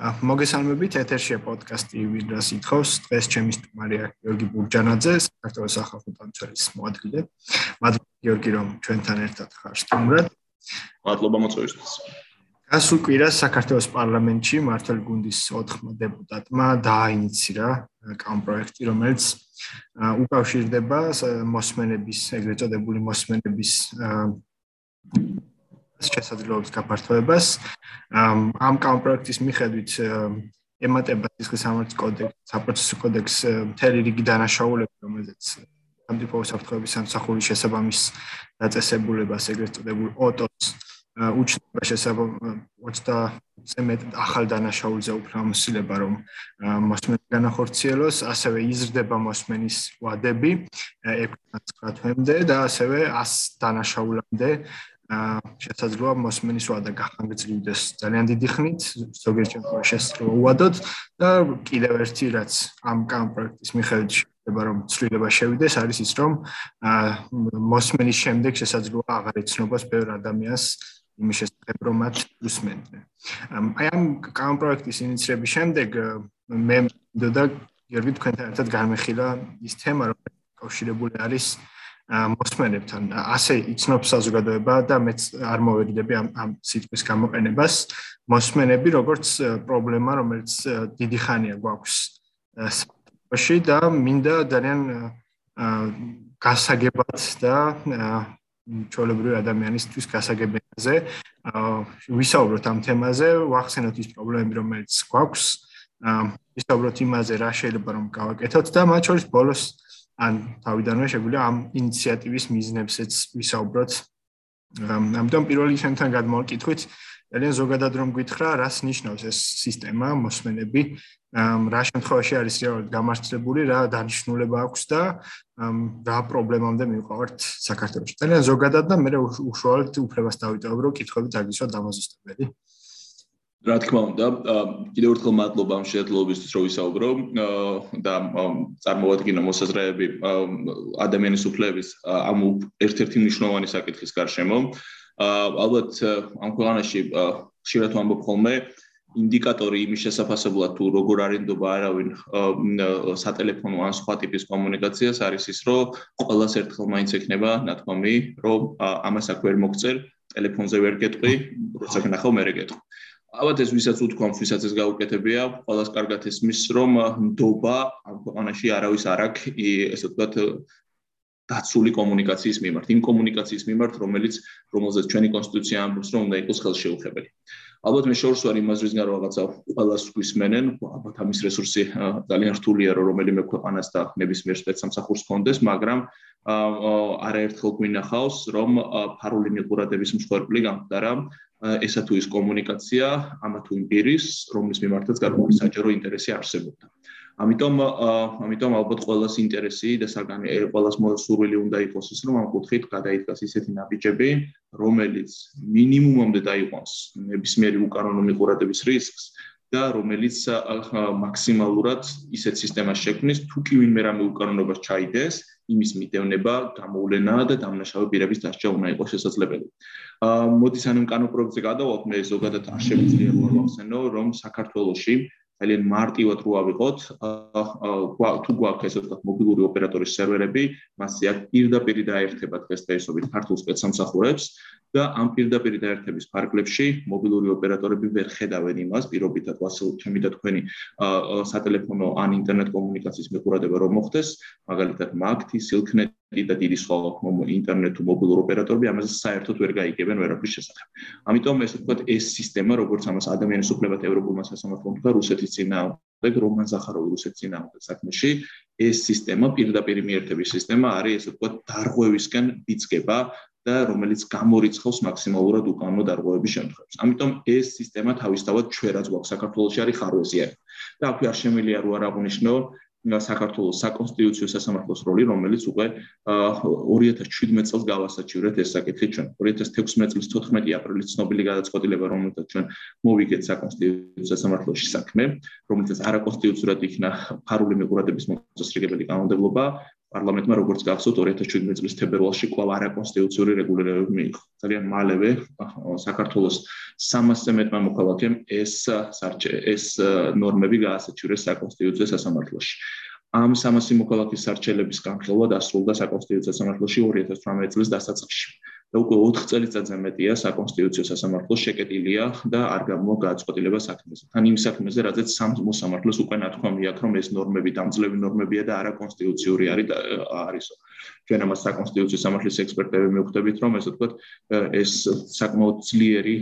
მოგესალმებით ეთერშია პოდკასტი ვიდრას ითხოვს დღეს ჩემი სტუმარია გიორგი ბურჯანაძე საქართველოს სახალხო დამცველის მოადგილე. მადლობა გიორგი რომ ჩვენთან ერთად ხარ სტუმრად მადლობა მოწვევისთვის გასულ კვირას საქართველოს პარლამენტში მართლ გუნდის 4 დეპუტატმა დააინიცირა კამ პროექტი რომელიც უკავშირდება მოსმენების ეგრეთ წოდებული მოსმენების შესაძლებლობის გაფართოებას. ამ კამპროექტის მიხედვით ემატება ის სამართლის კოდექსი, საპროცესო კოდექსი მთელი რიგი დანაშაულები, რომელზეც სამდიფო საფრთხეების სამსახურის შესაბამის დაწესებულებას ეგრეთ წოდებულ ოტოს უჩნდება შესაბამის 20-ზე მეტ ახალ დანაშაულზე უფრო ამოსილება რომ მოსმენი განახორციელოს, ასევე იზრდება მოსმენის ვადები 6-9 თვემდე და ასევე 100 დანაშაულამდე შესაძლოა მოსმენის ვადა გახანგრძლივდეს ძალიან დიდი ხნით, ზოგიერთ შემთხვევაში შესაძლოა უადოთ და კიდევ ერთი რაც ამ კამ პროექტის მიხედვით შეიძლება რომ ცვლილება შევიდეს, არის ის რომ მოსმენის შემდეგ შესაძლოა აღარ ეცნობას ბევრ ადამიანს იმის შესახებ რომ მათ უსმენდნენ. აი ამ კამ პროექტის ინიციირების შემდეგ მე მინდოდა გიორგი თქვენთან ერთად განმეხილა ის თემა რომ კავშირებული არის მოსმენებთან. ასე იცნობს საზოგადოება და მეც არ მოვედიდები ამ ამ სიტყვის გამოყენებას. მოსმენები როგორც პრობლემა რომელიც დიდი ხანია გვაქვს სპორტში და მინდა ძალიან გასაგებად და ჩოლებრივი ადამიანისთვის გასაგებაზე ვისაუბროთ ამ თემაზე ვახსენოთ ის პრობლემები რომელიც გვაქვს ვისაუბროთ იმაზე რა შეიძლება რომ გავაკეთოთ და მათ შორის ბოლოს ან თავიდანვე შეგვიძლია ამ ინიციატივის მიზნებსაც ვისაუბროთ. ამიტომ პირველი შენთან გადმოვკითხვით, ძალიან ზოგადად რომ გითხრა, რას ნიშნავს ეს სისტემა, მოსმენები, რა შემთხვევაში არის რეალურად გამართლებული, რა დანიშნულება აქვს და რა პრობლემამდე მივყავართ საქართველოს. ძალიან ზოგადად და მე უშუალოდ უფლებას დავიტოვებ, რომ კითხვები დაგისვა დამაზუსტებელი. რა თქმა უნდა, კიდევ ერთხელ მადლობა ამ შეძლებლობისთვის, რომ ვისაუბრო და წარმოვადგინო მოსაზრეები ადამიანის უფლების ამ ერთ-ერთი მნიშვნელოვანი საკითხის გარშემო. ალბათ ამ ქვეყანაში შეიძლება ვამბობ ხოლმე ინდიკატორი იმის შესაძლებლად თუ როგორ არინდობა არავინ სატელეფონო ან სხვა ტიპის კომუნიკაციას არის ის, რომ ყოველას ერთხელ მაინც ექნება ნათქვამი, რომ ამას აქ ვერ მოგწერ, ტელეფონზე ვერ გეტყვი, როცა გნახავ მე რეგეტყვი. ალბათ ეს ვისაც უთქვამს, ვისაც ეს გაუკეთებია, ყოველას კარგად ესმის, რომ ნდობა ამ ქვეყანაში არავის არ აქვს, ესე ვთქვათ, დაცული კომუნიკაციის მიმართ, იმ კომუნიკაციის მიმართ, რომელიც რომელზეც ჩვენი კონსტიტუცია ამბობს, რომ უნდა იყოს ხელშეუხებელი. ალბათ მე შორს ვარ იმას რისგან რომ რაღაცა ყოველას გვისმენენ, ალბათ ამის რესურსი ძალიან რთულია, რომ რომელიმე ქვეყანას და ნებისმიერ სპეცსამსახურს კონდეს, მაგრამ არაერთხელ გვინახავს, რომ ფარული მიყურადების მსხვერპლი გამხდარა ესა თუ ის კომუნიკაცია ამა თუ იმ პირის, რომლის მიმართაც გარკვეული საჯარო ინტერესი არსებობდა. ამიტომ ამიტომ ალბათ ყოველას ინტერესი და საგანი ყოველას მოსურვილი უნდა იყოს ის, რომ ამ კუთხით გადაიდგას ისეთი ნაბიჯები, რომელიც მინიმუმამდე დაიყვანს ნებისმიერი უკანონო მიყურადების რისკს და რომელიც მაქსიმალურად ისეთ სისტემას შექმნის, თუ კი ვინმე რამე უკანონობას ჩაიდეს, იმის მიდევნება, გამოვლენა და დამნაშავე პირების დასჯა უნდა იყოს შესაძლებელი. აა მოდის ანუ კანონპროექტზე გადავალთ, მე ზოგადად არ შემიძლია მოვახსენო, რომ საქართველოში ძალიან მარტივად რო ავიღოთ, თუ გვაქვს ესე ვთქვათ მობილური ოპერატორის სერვერები, მასზე აქ პირდაპირ დაერთება დღეს დღეისობით ქართულ სპეცსამსახურებს და ამ პირდაპირ დაერთების ფარგლებში მობილური ოპერატორები ვერ ხედავენ იმას, პირობითად ვასილ ჩემი და თქვენი სატელეფონო ან ინტერნეტ კომუნიკაციის მიყურადება რომ მოხდეს, მაგალითად მაგთი, სილკნეტი და დიდი სხვა ინტერნეტ თუ მობილურ ოპერატორები ამაზე საერთოდ ვერ გაიგებენ ვერაფრის შესახებ. ამიტომ ესე ვთქვათ ეს სისტემა როგორც ამას ადამიანის უფლებათა ევროპულმა სასამართლომ თქვა რუსეთის წინააღმდეგ რომან ზახაროვი რუსეთის წინააღმდეგ საქმეში ეს სისტემა პირდაპირ მიერთების სისტემა არის ესე ვთქვათ დარღვევისკენ ბიძგება და რომელიც გამორიცხავს მაქსიმალურად უკანონო დარღვევების შემთხვევებს. ამიტომ ეს სისტემა თავისთავად ჩვენ რაც გვაქვს საქართველოში არის ხარვეზიანი. და აქვე არ შემიძლია რო არ აღნიშნო საქართველოს საკონსტიტუციო სასამართლოს როლი, რომელიც უკვე 2017 წელს გავასაჩივრეთ ეს საკითხი ჩვენ. 2016 წლის 14 აპრილის ცნობილი გადაწყვეტილება, რომელთაც ჩვენ მოვიგეთ საკონსტიტუციო სასამართლოში საქმე, რომელთაც არაკონსტიტუციურად იქნა ფარული მიყურადების მოწესრიგებელი კანონმდებლობა, პარლამენტმა როგორც გახსოვთ 2017 წლის თებერვალში კვლავ არაკონსტიტუციური რეგულირებები მიიღო. ძალიან მალევე საქართველოს 300-ზე მეტმა მოქალაქემ ეს სარჩე ეს ნორმები გაასაჩივრეს საკონსტიტუციო სასამართლოში. ამ 300 მოქალაქის სარჩელების განხილვა დასრულდა საკონსტიტუციო სასამართლოში 2018 წლის დასაწყისში. და უკვე 4 წელიწადზე მეტია საკონსტიტუციო სასამართლო შეკეტილია და არ გამოვა გააწყობილება საქმეზე. თან იმ საქმეზე, რადგან სამ მოსამართლოს უკვე ნათქვამი აქვს, რომ ეს ნორმები დამძლევი ნორმებია და არაკონსტიტუციური არის არისო. ჩვენ ამას საკონსტიტუციო სამართლის ექსპერტები მივხვდებით, რომ ესე ვთქვათ, ეს საკმაოდ ძლიერი,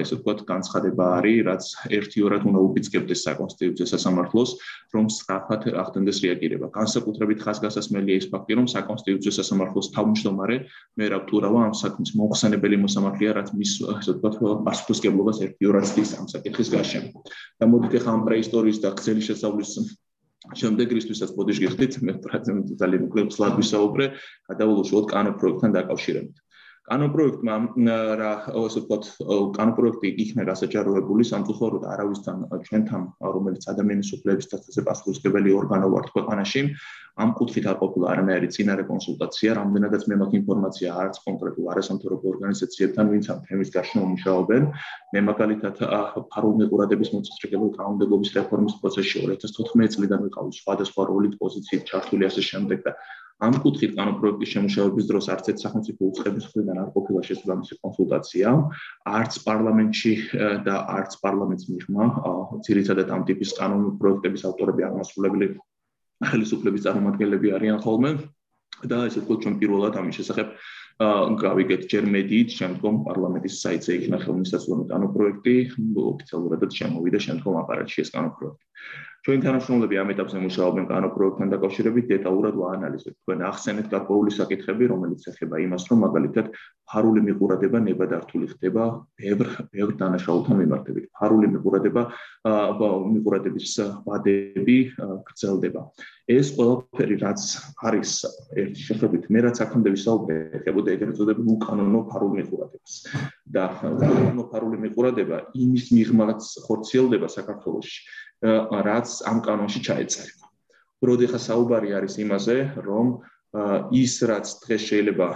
ესე ვთქვათ, განცხადება არის, რაც ერთიორად უნდა უფიცკებდეს საკონსტიტუციო სასამართლოს, რომ სწრაფად ახდენდეს რეაგირება. განსაკუთრებით ხაზგასასმელია ის ფაქტი, რომ საკონსტიტუციო სასამართლოს თავმჯდომარე მერაბ ტურავა ამ საქმის მოხსენებელი მოსამართლეა, რაც მის ასე ვთქვათ, პასუხისგებლობას ერთიორად ცდის ამ საკითხის გარშემო. და მოდით ახლა ამ პრეისტორიის და გზელი შესწავლის შემდეგ რისთვისაც ბოდიში გიხდით, მე პრაქტიკულად ძალიან მოკლედ სლად ვისაუბრე, გადაულოშოთ კანო პროექტთან დაკავშირებით. კანო პროექტმა რა ასე ვთქვათ, კანო პროექტი იქნა გასაჯაროებული სამწუხაროდ არავისთან ჩვენთან, რომელიც ადამიანის უფლებების დასაცავად პასუხისმგებელი ორგანო ვართ ქვეყანაში, ამ კუთხით არ ყოფილა არანაირი წინარე კონსულტაცია, რამდენადაც მე მაქვს ინფორმაცია არც კონკრეტულ არასამთავრობო ორგანიზაციებთან, ვინც ამ თემის გარშემო მუშაობენ. მე მაგალითად ფარულ მიყურადების მოწესრიგებელ კანონმდებლობის რეფორმის პროცესში 2014 წლიდან ვიყავი სხვადასხვა როლით პოზიციით ჩართული ასე შემდეგ და ამ კუთხით კანონ პროექტის შემუშავების დროს არც ერთ სახელმწიფო უწყების მხრიდან არ ყოფილა შესაძლებელი კონსულტაცია, არც პარლამენტში და არც პარლამენტის მიღმა, ძირითადად ამ ტიპის კანონ პროექტების ავტორები აღმასრულებელი ხელისუფლების წარმომადგენლები არიან ხოლმე. და ესე ვთქვათ ჩვენ პირველად ამის შესახებ გავიგეთ ჯერ მედიით, შემდგომ პარლამენტის საიტზე იქნა ხელმისაწვდომი კანონპროექტი, ოფიციალურადაც შემოვიდა შემდგომ აპარატში ეს კანონპროექტი. ჩვენ თანამშრომლები ამ ეტაპზე მუშაობენ კანონპროექტთან დაკავშირებით დეტალურად ვაანალიზებთ. თქვენ ახსენეთ გარკვეული საკითხები, რომელიც ეხება იმას, რომ მაგალითად ფარული მიყურადება ნებადართული ხდება ბევრ ბევრ დანაშაულთან მიმართებით. ფარული მიყურადება მიყურადების ვადები გრძელდება. ეს ყველაფერი რაც არის ერთი შეხედვით, მე რაც აქამდე ვისაუბრე, ეხებოდა ეგრეთ წოდებული უკანონო ფარული მიყურადებას. და უკანონო ფარული მიყურადება იმის მიღმაც ხორციელდება საქართველოში. რაც ამ კანონში ჩაეწერება. ხა საუბარი არის იმაზე, რომ ის რაც დღეს შეიძლება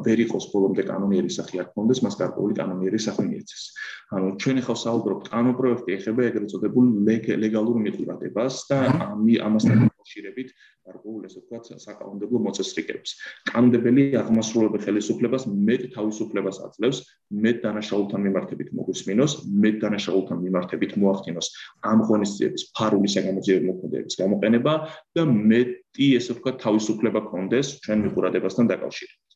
ვერ იყოს ბოლომდე კანონიერი სახე არ ქონდეს, მას გარკვეული კანონიერი სახე მიეცეს. ანუ ჩვენი ხავ საუბრობთ კანონ პროექტი ეხება ეგრეთ წოდებულ ლეგალურ მიყურადებას და ამასთან დაკავშირებით გარკვეულ ესე ვთქვათ საკანონმდებლო მოწესრიგებებს. კანონმდებელი აღმასრულებელი ხელისუფლებას მეტ თავისუფლებას აძლევს, მეტ დანაშაულთან მიმართებით მოგვისმინოს, მეტ დანაშაულთან მიმართებით მოახდინოს ამ ღონისძიების ფარული საგამოძიებო მოქმედებების გამოყენება და მეტი ესე ვთქვათ თავისუფლება კონდეს ჩვენ მიყურადებასთან დაკავშირებით.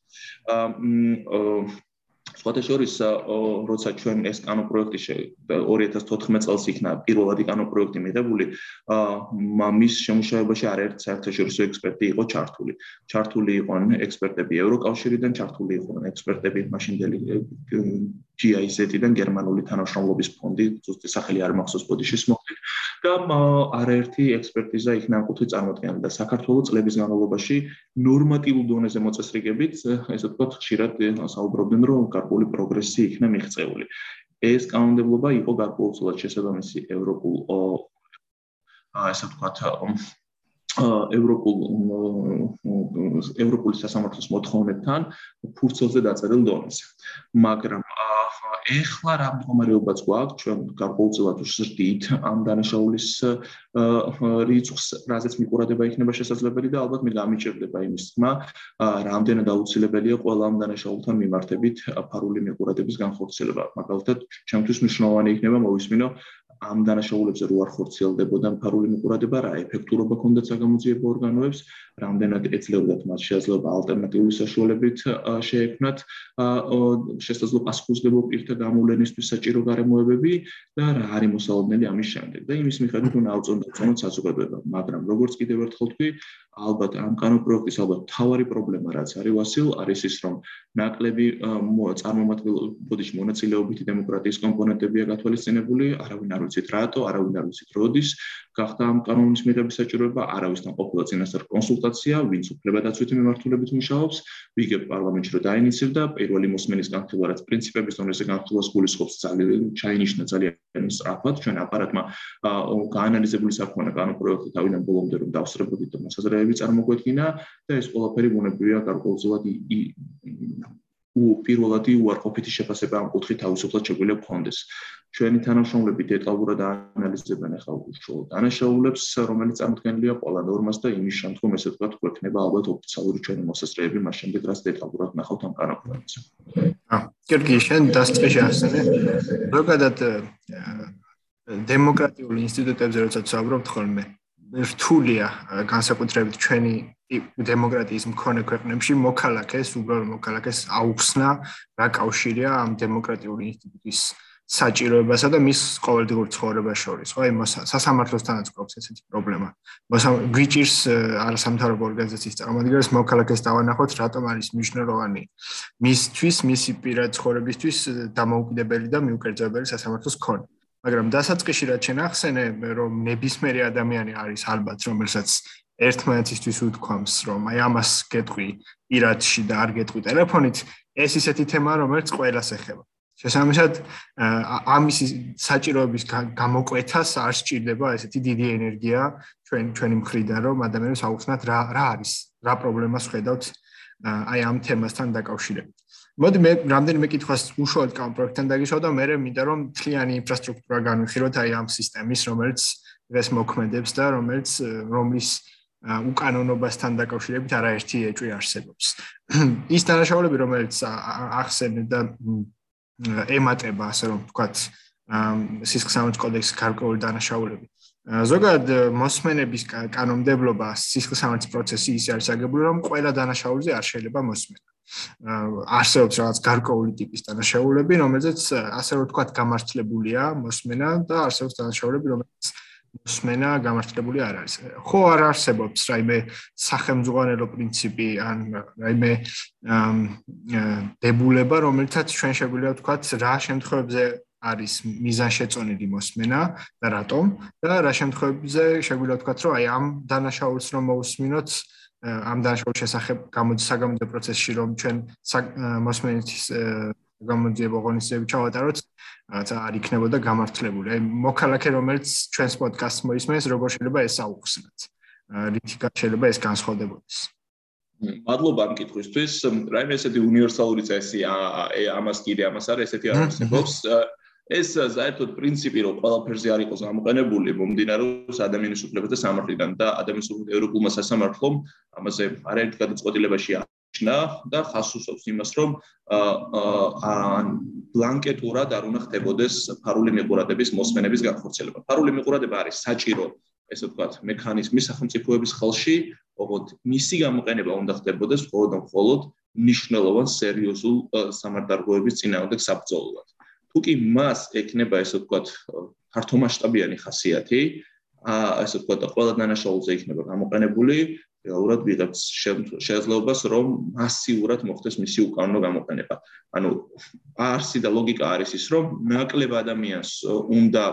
აა სხვადასხვის როცა ჩვენ ეს კანონ პროექტი 2014 წელს იქნა პირველადი კანონ პროექტი მიღებული ა მის შემუშავებაში არაერთ საერთაშორისო ექსპერტი იყო ჩართული. ჩართული იყვნენ ექსპერტები ევროკავშირიდან ჩართული იყვნენ ექსპერტები მაშინდელი GIZ-დან გერმანული თანამშრომლობის ფონდი ზუსტი სახელი არ მახსოვს ბოდიშის მოხდით და არაერთი ექსპერტიზა იქნა კუთი წარმოადგენდა და საქართველოს წლების განმავლობაში ნორმატიულ დონეზე მოწესრიგებით ესე ვთქვათ ხშირად საუბრობდნენ რომ გარკვეული პროგრესი იქნა მიღწეული ეს კანონმდებლობა იყო გარკვეულწილად შესაბამისი ევროპულ აა ესე ვთქვათ ევროპულ ევროპული სასამართლოს მოთხოვნებთან ფურცელზე დაწერილ დონეზე. მაგრამ ეხლა რა მდგომარეობაც გვაქვს, ჩვენ გარკვეულწილად ვსრდით ამ დანაშაულის რიცხვს, რაზეც მიყურადება იქნება შესაძლებელი და ალბათ მე გამიჭirdება იმის თქმა, რამდენად აუცილებელია ყველა ამ დანაშაულთან მიმართებით ფარული მიყურადების განხორციელება. მაგალითად, ჩემთვის მნიშვნელოვანი იქნება მოვისმინო ამ დანაშაულებზე რო არ ხორციელდებოდა ფარული მიყურადება, რა ეფექტურობა ქონდათ საგამოძიებო ორგანოებს, რამდენად ეძლეოდათ მათ შესაძლებლობა ალტერნატიული საშუალებით შეექმნათ შესაძლებლობა პასუხისმგებლო პირთა გამოვლენისთვის საჭირო გარემოებები და რა არის მოსალოდნელი ამის შემდეგ. და იმის მიხედვით უნდა აუწონდეთ საზოგადოება, მაგრამ როგორც კიდევ ერთხელ თქვი, ალბათ ამ კანონპროექტის ალბათ თავარი პრობლემა რაც არის ვასილ არის ის რომ ნაკლები წარმომადგენლობის მონაწილეობითი დემოკრატიის კომპონენტებია გათვალისწინებული არავინ არ ვიცით რატო არავინ არ ვიცით როდის გახდა ამ კანონის მიღების საჭიროება არავისთან ყოფილა წინასწარ კონსულტაცია ვინც უფლებადაცვითი მიმართულებით მუშაობს ვიგებ პარლამენტში რომ დაინიცირდა პირველი მოსმენის განხილვა რაც პრინციპების დონეზე განხილვას გულისხმობს ძალიან ჩაინიშნა ძალიან სწრაფად ჩვენ აპარატმა გაანალიზებული საქმეა კანონპროექტი თავიდან ბოლომდე რომ დავსრებოდით და მოსაზრე ძალები წარმოგვედგინა და ეს ყველაფერი ბუნებრივია გარკვეულწილად უ პირველადი უარყოფითი შეფასება ამ კუთხით თავისუფლად შეგვიძლია გქონდეს. ჩვენი თანამშრომლები დეტალურად აანალიზებენ ახლა უშუალოდ დანაშაულებს, რომელიც წარმოქმნილია ყველა ნორმას და იმის შემდგომ ესე ვთქვათ, გვექნება ალბათ ოფიციალური ჩვენი მოსასწრები, მას შემდეგ რაც დეტალურად ნახავთ ამ კანონს. აა, გიორგი, შენ დასწრეში ახსენე. ზოგადად დემოკრატიული ინსტიტუტებზე როდესაც ვსაუბრობთ ხოლმე, რთულია განსაკუთრებით ჩვენი დემოკრატიის მქონე ქვეყნებში მოქალაქეს, უბრალოდ მოქალაქეს აუხსნა რა კავშირია ამ დემოკრატიული ინსტიტუტის საჭიროებასა და მის ყოველდღიურ ცხოვრებას შორის. ხო, აი სასამართლოსთანაც გვაქვს ესეთი პრობლემა. გვიჭირს არასამთავრობო ორგანიზაციის წარმომადგენლებს მოქალაქეს დავანახოთ, რატომ არის მნიშვნელოვანი მისთვის, მისი პირად ცხოვრებისთვის დამოუკიდებელი და მიუკერძებელი სასამართლოს ქონა. მაგრამ დასაწყისში რაც შენ ახსენე, რომ ნებისმიერი ადამიანი არის ალბათ, რომელსაც ერთმანეთისთვის უთქვამს, რომ აი ამას გეტყვი პირადში და არ გეტყვი ტელეფონით, ეს ისეთი თემაა, რომელიც ყველას ეხება. შესაბამისად, ამის საჭიროების გამოკვეთას არ სჭირდება ესეთი დიდი ენერგია ჩვენ ჩვენი მხრიდან, რომ ადამიანებს აუხსნათ რა რა არის, რა პრობლემას ხედავთ აი ამ თემასთან დაკავშირებით. მოდი მე რამდენიმე კითხვას უშუალოდ კამ პროექტთან დაგიშვა და მე მინდა რომ თლიანი ინფრასტრუქტურა განვიხილოთ აი ამ სისტემის, რომელიც დღეს მოქმედებს და რომელიც რომლის უკანონობასთან დაკავშირებით არაერთი ეჭვი არსებობს. ის დანაშაულები, რომელიც ახსენე და ემატება, ასე რომ ვთქვათ, სისხლსამართლოს კოდექსის გარკვეული დანაშაულები. ზოგადად მოსმენების კანონმდებლობა სისხლსამართლოს პროცესი ისე არის აგებული, რომ ყველა დანაშაულზე არ შეიძლება მოსმენა. არსებობს რაღაც გარკვეული ტიპის დანაშაულები, რომელზეც ასე რომ ვთქვათ, გამართლებულია მოსმენა და არსებობს დანაშაულები, რომელიც მოსმენა გამართლებული არ არის. ხო არ არსებობს რაიმე სახელმძღვანელო პრინციპი ან რაიმე დებულება, რომელთაც ჩვენ შეგვიძლია ვთქვათ, რა შემთხვევებზე არის მიზანშეწონილი მოსმენა და რატომ და რა შემთხვევებზე შეგვიძლია ვთქვათ, რომ აი ამ დანაშაულს რომ მოусმინოთ ამ დანაშაულის შესახებ საგამოძიებო პროცესში რომ ჩვენ მოსმენის გამოძიებო ღონისძიებები ჩავატაროთ, რაც არ იქნებოდა გამართლებული. აი მოქალაქე რომელიც ჩვენს პოდკასტს მოისმენს, როგორ შეიძლება ეს აუხსნათ? რითი შეიძლება ეს განსხვავდებოდეს? მადლობა ამ კითხვისთვის. რაიმე ესეთი უნივერსალური წესი ამას კიდე ამას არის ესეთი არსებობს. ეს საერთოდ პრინციპი რომ ყველაფერზე არ იყოს გამოყენებული მომდინარეობს ადამიანის უფლებათა სამართლიდან და ადამიანის უფლებათა ევროპულმა სასამართლომ ამაზე არაერთ გადაწყვეტილებაში ნიშნა და ხასუსობს იმას, რომ აა ბლანკეტურად არ უნდა ხდებოდეს ფარული მიყურადების მოსმენების განხორციელება. ფარული მიყურადება არის საჭირო, ესე ვთქვათ, მექანიზმი სახელმწიფოების ხელში, ოღონდ მისი გამოყენება უნდა ხდებოდეს მხოლოდ და მხოლოდ ნიშნულოვან სერიოზულ სამართალდარღვევების წინააღმდეგ საბრძოლოდ. თუ კი მას ეკნება ესე ვთქვათ ფართომასშტაბიანი ხასიათი, აა ესე ვთქვათ, ყველა დანაშაულზე იქნება გამოყენებული, რეალურად ვიღებთ შესაძლებლობას რომ მასიურად მოხდეს მისი უკანონო გამოყენება. ანუ არსი და ლოგიკა არის ის რომ ნაკლებ ადამიანს უნდა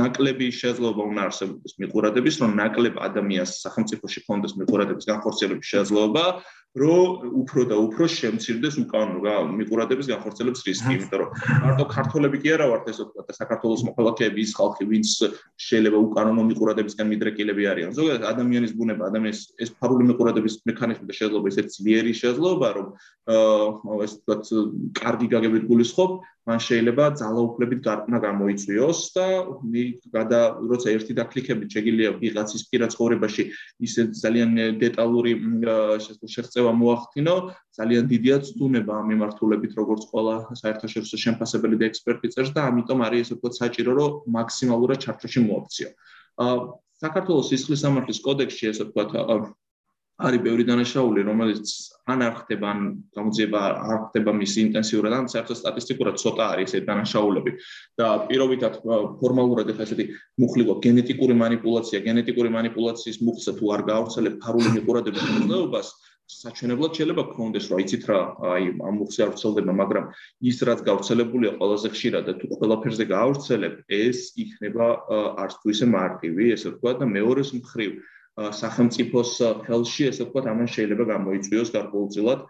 ნაკლები შესაძლებლობა უნდა არსებობდეს მიყურადების რომ ნაკლებ ადამიანს სახელმწიფოში კონდეს მიყურადების განხორციელების შესაძლებლობა რომ უფრო და უფრო შემცირდეს უკანონო მიყურადების განხორციელების რისკი, იმიტომ რომ მარტო ქართველები კი არა ვართ ესე ვთქვათ და საქართველოს მოქალაქეები ის ხალხი, ვინც შეიძლება უკანონო მიყურადებისგან მიდრეკილები არიან. ზოგადად ადამიანის ბუნება, ადამიანის ეს ფარული მიყურადების მექანიზმი და შეიძლება ისეთ ძლიერი შესაძლებლობა, რომ აა ესე ვთქვათ, კარგი გაგებით გულისხმობ, მან შეიძლება ძალაუფლებით გარკვნა გამოიწვიოს და გადა როცა ერთი დაკლიკებით შეგიძლია ვიღაცის პირად ცხოვრებაში ისე ძალიან დეტალური შეღწევა მოახდინო ძალიან დიდია ცდუნება ამ მიმართულებით როგორც ყველა საერთაშორისო შემფასებელი და ექსპერტი წერს და ამიტომ არის ვთქვათ საჭირო რომ მაქსიმალურად ჩარჩოში მოაქციო. საქართველოს სისხლის სამართლის კოდექსში ესე ვთქვათ არის ბევრი დანაშაული, რომელიც ან არ ხდება, ან გამოძიება არ ხდება მის ინტენსიურად, ან საერთოდ სტატისტიკურად ცოტა არის ესეთ დანაშაულები. და პირობითად ფორმალურად ეხა ესეთი მუხლიყო გენეტიკური манипуляция, გენეტიკური манипуляციის მუხლზე თუ არ გაავრცელებ ფარული მიყურადების მოძრაობას, საჩვენებლად შეიძლება გქონდეს რა იცით რა აი ამ მუხზე არ ვრცელდება მაგრამ ის რაც გავრცელებულია ყველაზე ხშირად და თუ ყველაფერზე გაავრცელებ ეს იქნება არც თუ ისე მარტივი ესე ვთქვა და მეორეს მხრივ სახელმწიფოს ხელში, ესე ვთქვათ, ამან შეიძლება გამოიწვიოს გარკვეულწილად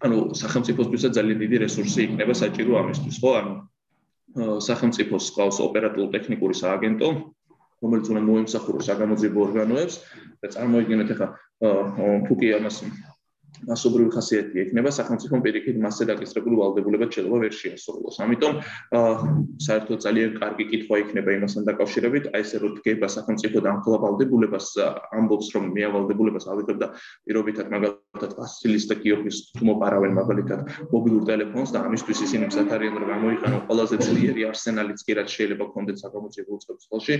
ანუ სახელმწიფოსთვის ძალიან დიდი რესურსი იქნება საჭირო ამისთვის, ხო? ანუ სახელმწიფოს ყავს ოპერატიულ-ტექნიკური სააგენტო, რომელიც უნდა მოემსახუროს საგამოძიებო ორგანოებს და წარმოიდგინეთ ახლა თუკი ამას მასობრივი ხასიათი ექნება სახელმწიფო პირიქით მასზე დაკისრებული ვალდებულება შეიძლება ვერ შეასრულოს. ამიტომ საერთოდ ძალიან კარგი კითხვა იქნება იმასთან დაკავშირებით, აი ესე რომ დგება სახელმწიფო დამხლა ვალდებულებას ამბობს რომ მე ვალდებულებას ავიღებ და პირობითად მაგალითად ვასილის და გიორგის თუ მოპარავენ მაგალითად მობილურ ტელეფონს და ამისთვის ისინი მზად არიან რომ გამოიყენონ ყველაზე ძლიერი არსენალიც კი რაც შეიძლება საკომუნიკაციო უწყებს ხელში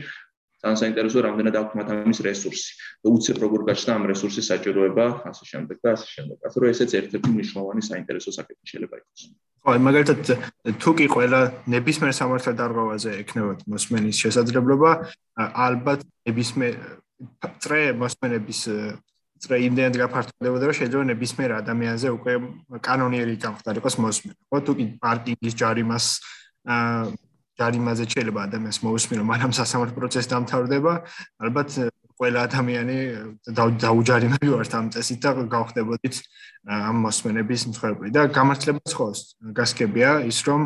ძალიან საინტერესოა რამდენად აქვს მათ ამის რესურსი და უცებ როგორ გაჩნდა ამ რესურსის საჭიროება ასე შემდეგ და ასე შემდეგ. ასე რომ ესეც ერთ-ერთი მნიშვნელოვანი საინტერესო საკითხი შეიძლება იყოს. ხო, მაგალითად თუ კი ყველა ნებისმიერ სამართალ დარღვევაზე ექნებათ მოსმენის შესაძლებლობა, ალბათ ნებისმიერ წრე მოსმენების წრე იმდენად გაფართოვდებოდა, რომ შეიძლება ნებისმიერ ადამიანზე უკვე კანონიერი გამხდარიყოს მოსმენა. ხო, თუ კი პარკინგის ჯარიმას აა ჯარიმაზე შეიძლება ადამიანს მოусმინო, მაგრამ სასამართლო პროცესი დამთავრდება, ალბათ ყველა ადამიანი დაუჯარიმები ვართ ამ წესით და გავხდებოდით ამ მოსმენების მსხვერპლი. და გამართლებას ხოლოს გასკებია ის რომ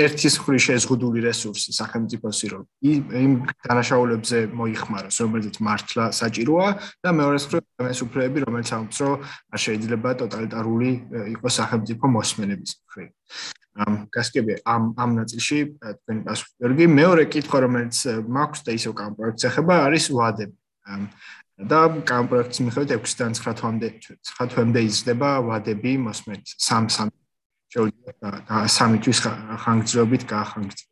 ერთის ხრი შეზღუდული რესურსი სახელმწიფოსი რომ იმ დანაშაულებზე მოიხმაროს რომელზეც მართლა საჭიროა და მეორეს ხრი ადამიანის უფლებები რომელიც რომ არ შეიძლება ტოტალიტარული იყოს სახელმწიფო მოსმენების ხრი ამ გასკები ამ ამ ნაწილში თქვენი პასუხი. გიორგი, მეორე კითხვა რომელიც მაქვს და ისო კამ პროექტს ეხება არის ვადები. და კამ პროექტის მიხედვით 6-დან 9 თვამდე 9 თვამდე იზრდება ვადები მოსმენით. 3-3 შეიძლება სამი თვის ხანგრძლივობით გაახანგრძლო.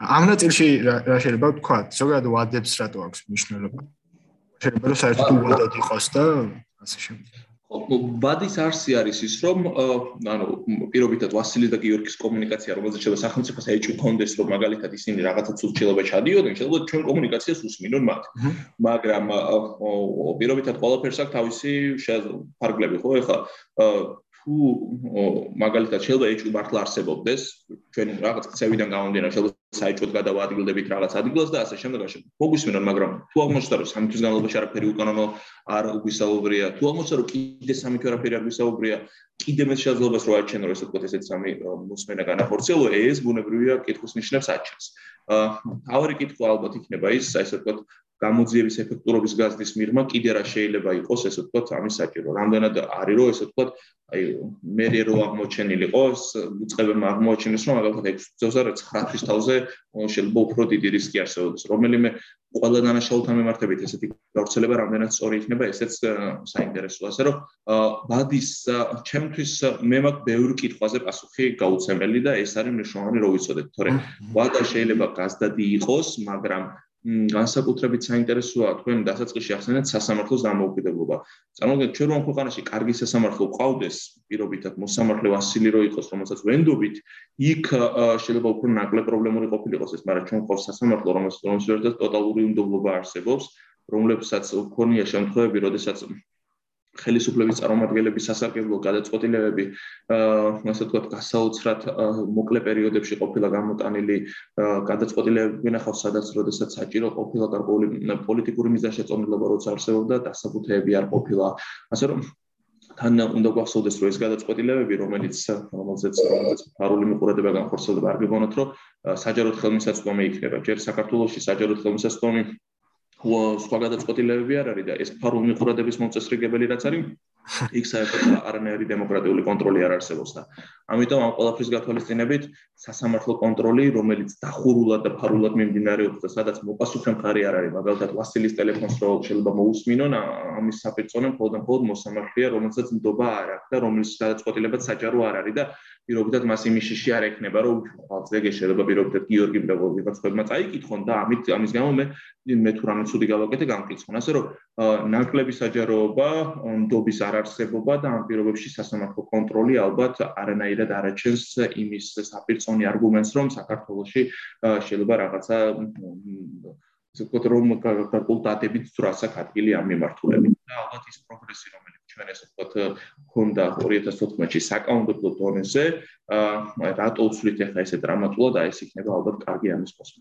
ამ ნაწილში რა შეიძლება ვთქვა? ზოგადად ვადებს რატო აქვს მნიშვნელობა? შეიძლება რომ საერთოდ უვადად იყოს და ასე შემდეგ. ბადის არსი არის ის რომ ანუ პირობითად ვასილი და გიორგის კომუნიკაცია რომელზეც შეიძლება სახელმწიფოს ეჭვი კონდეს რომ მაგალითად ისინი რაღაცა ცუცილობა ჩადიოდნენ შეიძლება ჩვენ კომუნიკაციას უსმინონ მათ. მაგრამ პირობითად ყველაფერს აქვს თავისი ფარგლები ხო ეხლა თუ მაგალითად შეიძლება ეჭვი მართლა არსებობდეს ჩვენ რაღაც ქცევიდან გამომდინარე შეიძლება საერთოდ გადავადგილდებით რაღაც ადგილას და ასე შემდეგ ასე. მოგვისმენთ, მაგრამ თუ აღმოჩნდა რომ სამი თვის განმავლობაში არაფერი უკანონო არ გვისაუბრია, თუ აღმოჩნდა რომ კიდე სამი თვის არაფერი არ გვისაუბრია, კიდე მე შეიძლება რომ აჩენო ესე ვთქვათ ესეთ სამი მოსმენა განახორციელო, ეს ბუნებრივია კითხვის ნიშნებს აჩენს. აა თავი კითხვა ალბათ იქნება ის, ესე ვთქვათ, გამოძიების ეფექტურობის გაზრდის მიღმა კიდე რა შეიძლება იყოს ესე ვთქვათ ამის საჭირო. რამდენად არის რომ ესე ვთქვათ აი მე რო აღმოჩენილიყოს, უწყებებმა აღმოჩენილს რომ მაგალითად 6 წელს არა 9 თვის თავზე შეიძლება უფრო დიდი რისკი არსებობს. რომელიმე ყველა დანაშაულთან მიმართებით ესეთი გავრცელება რამდენად სწორი იქნება, ესეც საინტერესოა. ასე რომ ბადის ჩემთვის მე მაგ ბევრი კითხვაზე პასუხი გაუცემელი და ეს არის მნიშვნელოვანი რომ ვიცოდეთ, თორე ვადა შეიძლება გაზდადი იყოს, მაგრამ განსაკუთრებით საინტერესოა თქვენ დასაწყისში ახსენეთ სასამართლოს დამოუკიდებლობა. წარმოგიდგენთ ჩვენ რომ ქვეყანაში კარგი სასამართლო ყავდეს, პირობითად მოსამართლე ვასილი რო იყოს, რომელსაც ვენდობით, იქ შეიძლება უფრო ნაკლებ პრობლემური ყოფილიყოს ეს, მაგრამ ჩვენ ყავს სასამართლო, რომელსაც რომელსაც ტოტალური უნდობლობა არსებობს, რომლებსაც ქონია შემთხვევები, როდესაც ხელისუფლების წარმომადგენლების სასარგებლო გადაწყვეტილებები აა ასე ვთქვათ გასაოცრად მოკლე პერიოდებში ყოფილა გამოტანილი გადაწყვეტილებები ნახავს სადაც როდესაც საჭირო ყოფილა გარკვეული პოლიტიკური მიზანშეწონილობა როცა არსებობდა დასაბუთეები არ ყოფილა. ასე რომ თან უნდა გვახსოვდეს რომ ეს გადაწყვეტილებები რომელიც რომელზეც რომელზეც ფარული მიყურებება განხორციელდება არ გიგონოთ რომ საჯაროდ ხელმისაწვდომი იქნება. ჯერ საქართველოსში საჯაროდ ხელმისაწვდომი სხვა გადაწყვეტილებები არ არის და ეს ფარული ყურადების მოწესრიგებელი რაც არის იქ საერთოდ არანაირი დემოკრატიული კონტროლი არ არსებობს და ამიტომ ამ ყველაფრის გათვალისწინებით სასამართლო კონტროლი რომელიც დახურულად და ფარულად მიმდინარეობს და სადაც მოპასუხე მხარი არ არის მაგალითად ვასილის ტელეფონს რო შეიძლება მოусმინონ ამის საფერწონე მხოლოდ მხოლოდ მოსამართლეა რომელსაც ნდობა არ აქვს და რომელიც გადაწყვეტილებაც საჯარო არ არის და პირობითად მას იმის შიში არ ექნება რომ ხალხზე შეიძლება პირობითად გიორგი მდაბოლდება ხებმა წაიკითხონ და ამით ამის გამო მე მე თუ რამე ცუდი გავაკეთე გამკითხონ ასე რომ ნაკლები საჯაროობა ნდობის არარსებობა და ამ პირობებში სასამართლო კონტროლი ალბათ არანაირად არაჩენს იმის საპირწონე არგუმენტს რომ საქართველოსი შეიძლება რაღაცა ისე ვთქვათ რომ კონსულტატებით თუ რასაც ადგილი ამ მიმართულებით და ალბათ ის პროგრესი რომელიც ჩვენ ესე ვთქვათ ქონდა 2014-ში საკანონმდებლო დონეზე რატო უცვლით ახლა ესე დრამატულად აი ეს იქნება ალბათ კარგი ამის პოსტი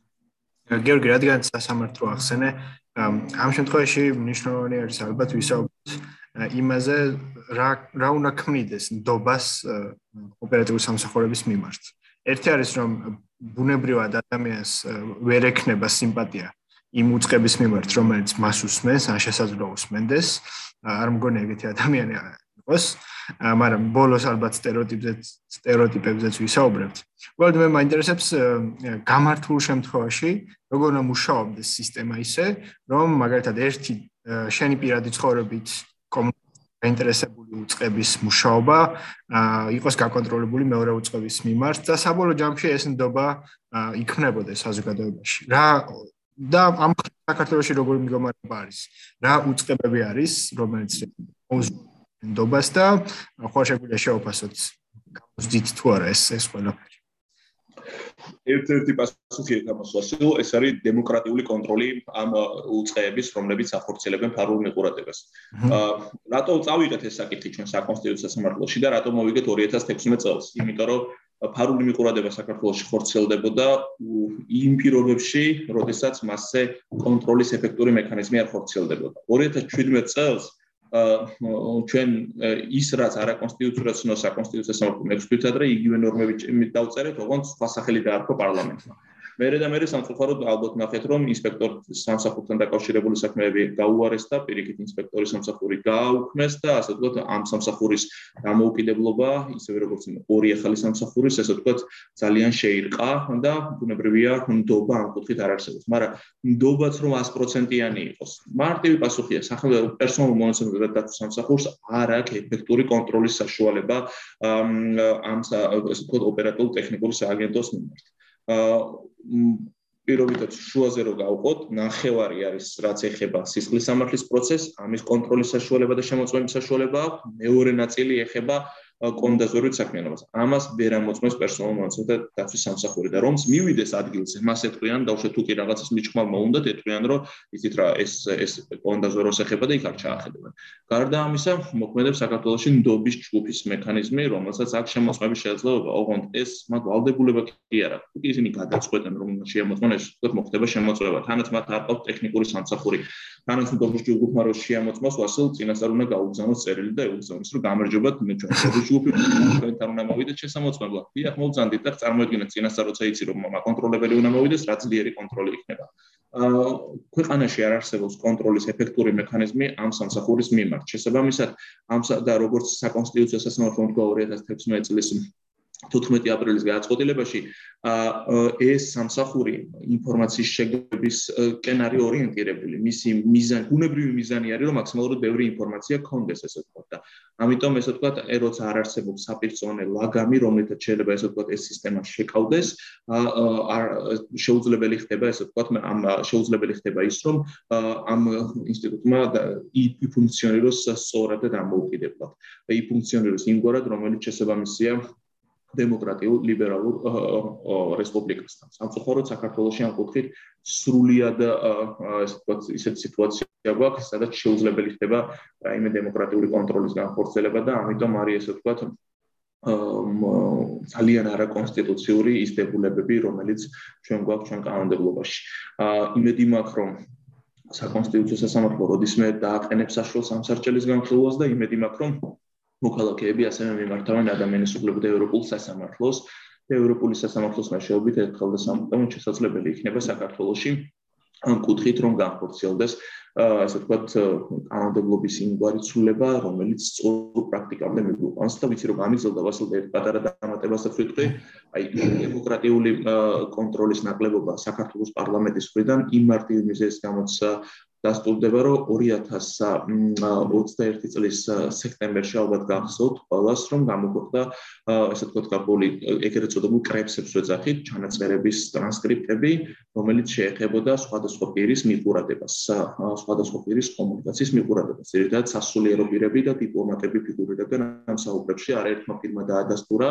გიორგი რადგან სასამართლო ახსენე ამ შემთხვევაში მნიშვნელოვანი არის ალბათ ვისაუბროთ იმაზე რა რა უნდა ქმნიდეს ნდობას ოპერატიული სამსახურების მიმართ. ერთი არის რომ ბუნებრივად ადამიანს ვერ ექნება სიმპათია იმ უწყების მიმართ, რომელიც მას უსმენს, ან შესაძლოა უსმენდეს. არ მგონი ეგეთი ადამიანი იყოს, მაგრამ ბოლოს ალბათ стереოტიპებზე стереოტიპებზეც ვისაუბრებთ. უბრალოდ მე მაინტერესებს გამართულ შემთხვევაში როგორ მუშაობდეს სისტემა ისე, რომ მაგალითად ერთი შენი პირადი ცხოვრებით ინტერესებული უწყების მუშაობა იყოს გაკონტროლებული მეორე უწყების მიმართ და საბოლოო ჯამში ეს ნდობა იქმნებოდეს საზოგადოებაში. რა და ამ საქართველოსში როგორი მდგომარეობა არის? რა უწყებები არის, რომელიც ნდობას და ხო შეგვიძლია შეოფასოთ გამოსდით თუ არა ეს ეს ყველაფერი. ერთ-ერთი პასუხი გამოსვასილო ეს არის დემოკრატიული კონტროლი ამ უწყეების რომლებიც ახორციელებენ ფარულ მიყურადებას. აა რატო წავიღეთ ეს საკითხი ჩვენ საკონსტიტუციო სამართლოში და რატო მოვიგეთ 2016 წელს? იმიტომ რომ ფარული მიყურადება საქართველოში ხორციელდებოდა იმ პირობებში, როდესაც მასზე კონტროლის ეფექტური მექანიზმი არ ხორციელდებოდა. 2017 წელს ჩვენ ის რაც არა კონსტიტუციურად ცნო საკონსტიტუციო სამართლო მეექვსე თვით ადრე იგივე ნორმები დავწერეთ, როგორც სხვა სახელი დაარქვა პარლამენტმა. მერე და მერე სამწუხაროდ ალბათ ნახეთ რომ ინსპექტორ სამსახურთან დაკავშირებული საქმეები გაუარესდა პირიქით ინსპექტორის სამსახური გააუქმეს და ასე ვთქვათ ამ სამსახურის გამოუკიდებლობა ისევე როგორც ორი ახალი სამსახურის ასე ვთქვათ ძალიან შეირყა და ბუნებრივია ნდობა ამ კუთხით არ არსებობს. მაგრამ ნდობაც რომ 100%-იანი იყოს. მარტივი პასუხია სახელმწიფო პერსონალურ მონაცემებზე დაცვის სამსახურს არ აქვს ეფექტური კონტროლის საშუალება ამ ასე ვთქვათ ოპერატიულ ტექნიკური სააგენტოს მიმართ პირობითად შუაზე რო გავყოთ, ნახევარი არის რაც ეხება სისხლის სამართლის პროცესს, ამის კონტროლის საშუალება და შემოწმების საშუალება აქვს, მეორე ნაწილი ეხება კონდაზორით საქმიანობას. ამას ვერ ამოწმებს პერსონალურ მონაცემთა დაცვის სამსახური და რომს მივიდეს ადგილზე, მას ეთქვიან დავშე თუ კი რაღაცას მიჭმალმა უნდათ, ეთქვიან რომ იცით რა ეს ეს კონდაზოროს ეხება და იქ არ ჩაახედებენ. გარდა ამისა, მოქმედებს საქართველოსში ნდობის ჯგუფის მექანიზმი, რომელსაც აქ შემოწმების შესაძლებლობა, ოღონდ ეს მათ ვალდებულება კი არა. თუ ისინი გადაწყვეტენ რომ შეამოწმონ ეს, თქო მოხდება შემოწმება. თანაც მათ არ ყავთ ტექნიკური სამსახური. თანაც ნდობის ჯგუფმა რო შეამოწმოს, ვასილ წინასწარ უნდა გაუგზავნოს წერილი და ეუგზავნოს, რომ გამარჯობათ მე ჩვენ ჯგუფი ჩვენთან უნდა მოვიდეთ შესამოწმებლად. დიახ, მოვძანდით და წარმოედგინეთ წინასწარ როცა იცი რომ მაკონტროლებელი უნდა მოვიდეს, რა ძლიერი კონტროლი იქნება. აა ქვეყანაში არ არსებობს კონტროლის ეფექტური მექანიზმი ამ სამსახურის მიმართ. შესაბამისად, ამ და როგორც საკონსტიტუციო სასამართლო თქვა 2016 წლის 14 აპრილის გადაწყვეტილებაში ეს სამსახური ინფორმაციის შეგების კენარი ორიენტირებული. მისი მიზანი ბუნებრივი მიზანი არის რომ მაქსიმალურად ბევრი ინფორმაცია გქონდეს ესე ვთქვათ და. ამიტომ ესე ვთქვათ ეროც არ არსებობს საპირწონე ლაგამი რომელთაც შეიძლება ესე ვთქვათ ეს სისტემა შეკავდეს არ შეუძლებელი ხდება ესე ვთქვათ ამ შეუძლებელი ხდება ის რომ ამ ინსტიტუტმა იფუნქციონიროს სწორად და დამოუკიდებლად. იფუნქციონიროს იმგვარად რომელიც შესაბამისია დემოკრატიულ ლიბერალურ რესპუბლიკასთან. სამწუხაროდ საქართველოსი ამ კუთხით სრულად ესე ვთქვათ ისეთ სიტუაცია გვაქვს, სადაც შეუძლებელი ხდება რაიმე დემოკრატიული კონტროლის განხორციელება და ამიტომ არის ესე ვთქვათ ძალიან არაკონსტიტუციური ის დებულებები, რომელიც ჩვენ გვაქვს ჩვენ კანონმდებლობაში. აა იმედი მაქვს, რომ საკონსტიტუციო სასამართლო როდისმე დააყენებს საშუალო სამსარჭელის განხილვას და იმედი მაქვს, რომ მოქალაქეები ასევე მიმართავენ ადამიანის უფლებათა ევროპულ სასამართლოს და ევროპული სასამართლოს მეშვეობით ერთხელ და სამუდამოდ შესაძლებელი იქნება საქართველოსში ამ კუთხით რომ განხორციელდეს ასე ვთქვათ კანონმდებლობის იმგვარი ცვლილება რომელიც სწორ პრაქტიკამდე მიგვიყვანს და ვიცი რომ გამიძლდა ვასილ ერთ პატარა დამატებასაც ვიტყვი აი დემოკრატიული კონტროლის ნაკლებობა საქართველოს პარლამენტის მხრიდან იმ მარტივი მიზეზის გამოც დასტურდება რომ 2021 წლის სექტემბერში ალბათ გახსოვთ ყველას რომ გამოგვხდა ესე ვთქვათ გარკვეული ეგრეთ წოდებული კრებსებს ვეძახით ჩანაწერების ტრანსკრიპტები რომელიც შეეხებოდა სხვადასხვა პირის მიყურადებას სხვადასხვა პირის კომუნიკაციის მიყურადებას ერთად სასულიერო პირები და დიპლომატები ფიგურირებდნენ ამ საუბრებში არაერთმა პირმა დაადასტურა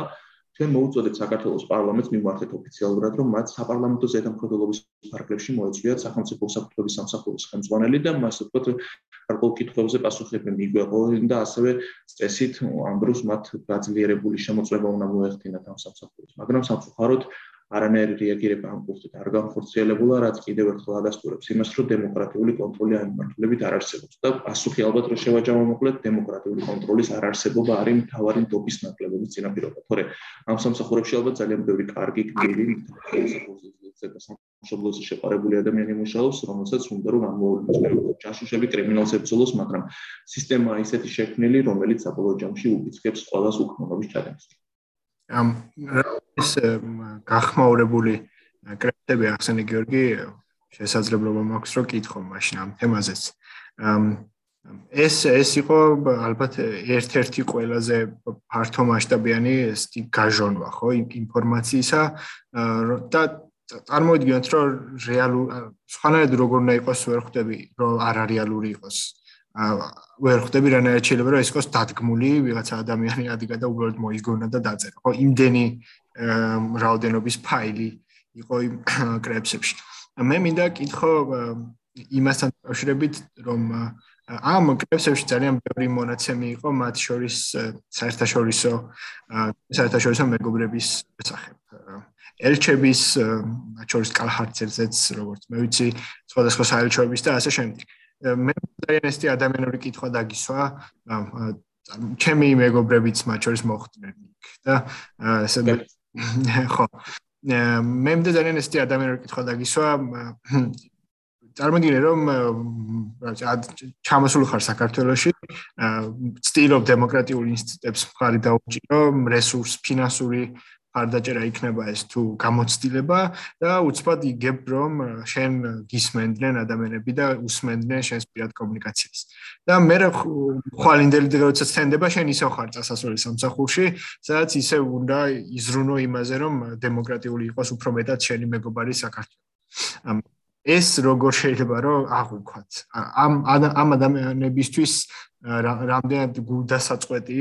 ჩვენ მოუწოდეთ საქართველოს პარლამენტს მიმართეთ ოფიციალურად, რომ მათ საპარლამენტო ზედამხედველობის ფარგლებში მოეწვიათ სახელმწიფო საფუძვლის სამსახურის ხელმძღვანელი და მას უბრალოდ გარკვეულ კითხვებზე პასუხები მიგვეყოლინ და ასევე წესით ამ დროს მათ გაძლიერებული შემოწმება უნდა მოეხდინათ ამ სამსახურს. მაგრამ სამწუხაროდ არანაირი რეაგირება ამ კუთხით არ განხორციელებულა, რაც კიდევ ერთხელ ადასტურებს იმას, რომ დემოკრატიული კონტროლი ამ მიმართულებით არ არსებობს და პასუხი ალბათ რომ შევაჯამო მოკლედ დემოკრატიული კონტროლის არ არსებობა არის მთავარი დობის ნაკლებობის წინაპირობა. თორე ამ სამსახურებში ალბათ ძალიან ბევრი კარგი გმირი სამშობლოზე შეყარებული ადამიანი მუშაობს, რომელსაც უნდა რომ ამოუწმო ჯაშუშები კრიმინალს ებრძოლოს, მაგრამ სისტემა ისეთი შექმნილი, რომელიც საბოლოო ჯამში უბიძგებს ყველას უკმარობის ჩადენას. ამ ეს გახმაურებული კრეფტები ახსენე გიორგი შესაძლებლობა მაქვს რომ კითხო მაშინ ამ თემაზეც. ეს ეს იყო ალბათ ერთ-ერთი ყველაზე ფართო მასშტაბიანი გაჟონვა ხო ინფორმაციისა და წარმოვიდგინოთ რომ რეალურ სხვანაირად როგორ უნდა იყოს ვერ ხვდები რომ არარეალური იყოს ვერ ხვდები რანაირად შეიძლება რომ ეს იყოს დადგმული ვიღაცა ადამიანი ადგა და უბრალოდ მოიგონა და დაწერა. ხო იმდენი რაოდენობის ფაილი იყო იმ კრეპსებში მე მინდა კითხო იმასთან დაკავშირებით რომ ამ კრეპსებში ძალიან ბევრი მონაცემი იყო მათ შორის საერთაშორისო საერთაშორისო მეგობრების შესახებ. ელჩების მათ შორის კალჰარცერზეც როგორც მე ვიცი სხვადასხვა საელჩოების და ასე შემდეგ მე ძალიან ესეთი ადამიანური კითხვა დაგისვა ჩემი მეგობრებიც მათ შორის მოხვდნენ და ესე ხო. მე მე ძალიან ესეთი ადამიანური კითხვა დაგისვა წარმოგიდგენე რომ ჩამოსულ ხარ საქართველოში სტილობ დემოკრატიულ ინსტიტუტებს მხარი დაუჭირო რესურს ფინანსური ხარდაჭერა იქნება ეს თუ გამოცდილება და უცბად იგებ რომ შენ გისმენდნენ ადამიანები და უსმენდნენ შენს პირად კომუნიკაციას. და მე ხვალინდელი როცა ცენდება შენ ისე ხარ წასასვლელი სამსახურში სადაც ისე უნდა იზრუნო იმაზე რომ დემოკრატიული იყოს უფრო მეტად შენი მეგობარი საქართველოს ეს როგორ შეიძლება რომ აღვიქვათ? ამ ამ ადამიანებისთვის რამდენად გულდასაწყვეტი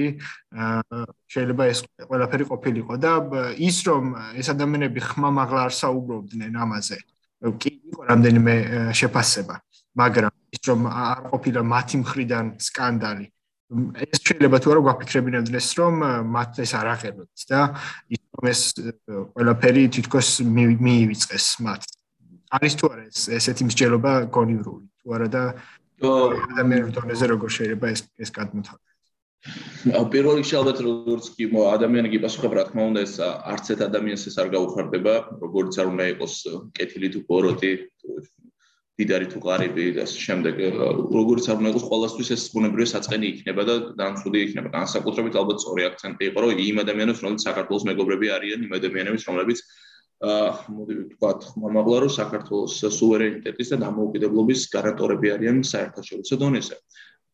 შეიძლება ეს ყველაფერი ყოფილიყო და ის რომ ეს ადამიანები ხმამაღლა არ საუბრობდნენ ამაზე კი იყო რამდენიმე შეფასება მაგრამ ის რომ არ ყოფილა მათი მხრიდან სკანდალი ეს შეიძლება თუ არა გვაფიქრებინებდეს რომ მათ ეს არ აღებოთ და ის რომ ეს ყველაფერი თითქოს მიივიწყეს მათ არის თუ არა ეს ესეთი მსჯელობა გონივრული თუ არა და ადამიანურ დონეზე როგორ შეიძლება ეს ეს გადმოთავაზოს ა პირველ რიგში ალბათ როგორც კი ადამიანი კი პასუხებ რა თქმა უნდა ეს არც ერთ ადამიანს ეს არ გაუხარდება როგორც არ უნდა იყოს კეთილი თუ ბოროტი დიდარი თუ ღარიბი და შემდეგ. როგორც არ უნდა იყოს ყოველთვის ეს ბუნებრივი საწყენი იქნება და დამწუდი იქნება. განსაკუთრებით ალბათ სწორი აქცენტი იყო რომ იმ ადამიანებს რომელიც საქართველოს მეგობრები არიან იმ ადამიანებს რომლებიც მოდი ვთქვათ, მომავლა რომ საქართველოს სუვერენიტეტის და დამოუკიდებლობის გარანტორები არიან საერთაშორისო დონეზე.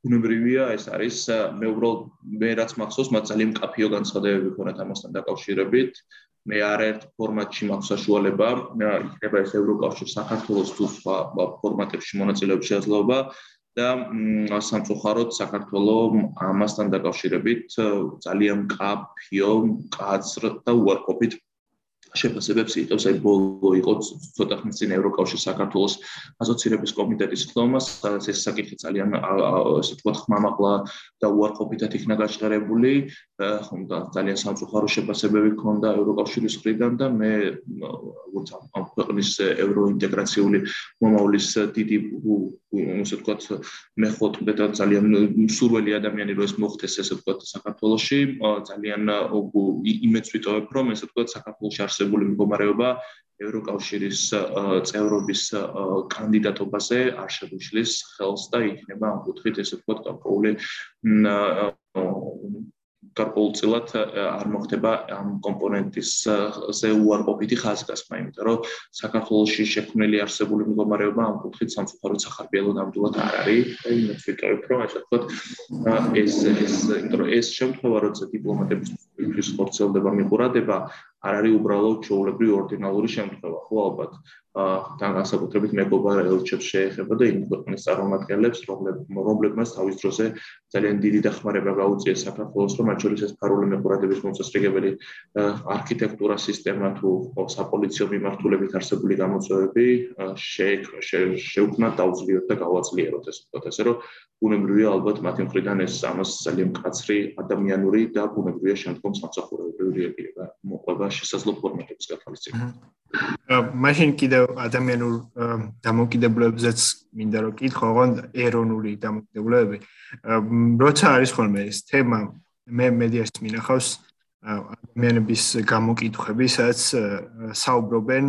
უნებრივია ეს არის მე უბრალოდ მე რაც მახსოვს, მათ ძალიან კაფეო განცხადებები ქონათ ამასთან დაკავშირებით. მე არაერთ ფორმატში მაქვს საშუალება, იქნება ეს ევროკავშირ საქართველოს თუ სხვა ფორმატებში მონაწილეობის შესაძლებლობა და სამწუხაროდ საქართველოს ამასთან დაკავშირებით ძალიან კაფეო, კაცრ და უარყოფით შეფასებებს იღებს აი ბოლო იყო ცოტა ხნის წინ ევროკავშირ საქართველოს ასოცირების კომიტეტის ხდომა სადაც ეს საკითხი ძალიან ასე ვთქვათ ხმამაღლა და უარყოფითად იქნა გაჟღერებული ხომ და ძალიან სამწუხარო შეფასებები ჰქონდა ევროკავშირის მხრიდან და მე როგორც ამ ქვეყნის ევროინტეგრაციული მომავლის დიდი ასე ვთქვათ მე ხოთმე და ძალიან მსურველი ადამიანი რო ეს მოხდეს ესე ვთქვათ საქართველოში ძალიან იმედს ვიტოვებ რომ ესე ვთქვათ საქართველოში არსებული მდგომარეობა ევროკავშირის წევრობის კანდიდატობაზე არ შეგვიშლის ხელს და იქნება ამ კუთხით ესე ვთქვათ გარკვეული გარკვეულწილად არ მოხდება ამ კომპონენტის ზე უარყოფითი ხაზგასმა, იმიტომ რომ საქართველოსში შექმნილი არსებული მდგომარეობა ამ კუთხით სამწუხაროდ სახარბიელო ნამდვილად არ არის. აი, მე ვიტყვი, რომ ასე ვთქვათ, ეს ეს იმიტომ რომ ეს შემთხვევა, როცა დიპლომატების ის ხორცელდება მიყურადება, არ არის უბრალოდ ჩაოლებრი ორდინალური შემთხვევა, ხო ალბათ. და განსაკუთრებით მეგობარ ელჩებს შეეხება და იმ ქვეყნის წარმომადგენლებს, რომლებმაც თავის დროზე ძალიან დიდი დახმარება გაუწიეს საქართველოს, რომ მათ შორის ეს ფარული მეყურადების მოწესრიგებელი არქიტექტურა სისტემა თუ საპოლიციო მიმართულებით არსებული გამოწვევები შეუქმნათ დაუძლიოთ და გავაძლიეროთ ეს ვთქვათ ასე რომ ბუნებრივია ალბათ მათი მხრიდან ეს ამას ძალიან მკაცრი ადამიანური და ბუნებრივია შემდგომ სამსახურებრივი რეაგირება მოყვება შესაძლო ფორმატების გათვალისწინებით. მაშინ კიდევ ადამიანურ დამოკიდებულებებზეც მინდა რომ კითხო, ოღონდ ეროვნული დამოკიდებულებები. როცა არის ხოლმე ეს თემა, მე მედიას მინახავს ადამიანების გამოკითხვები, სადაც საუბრობენ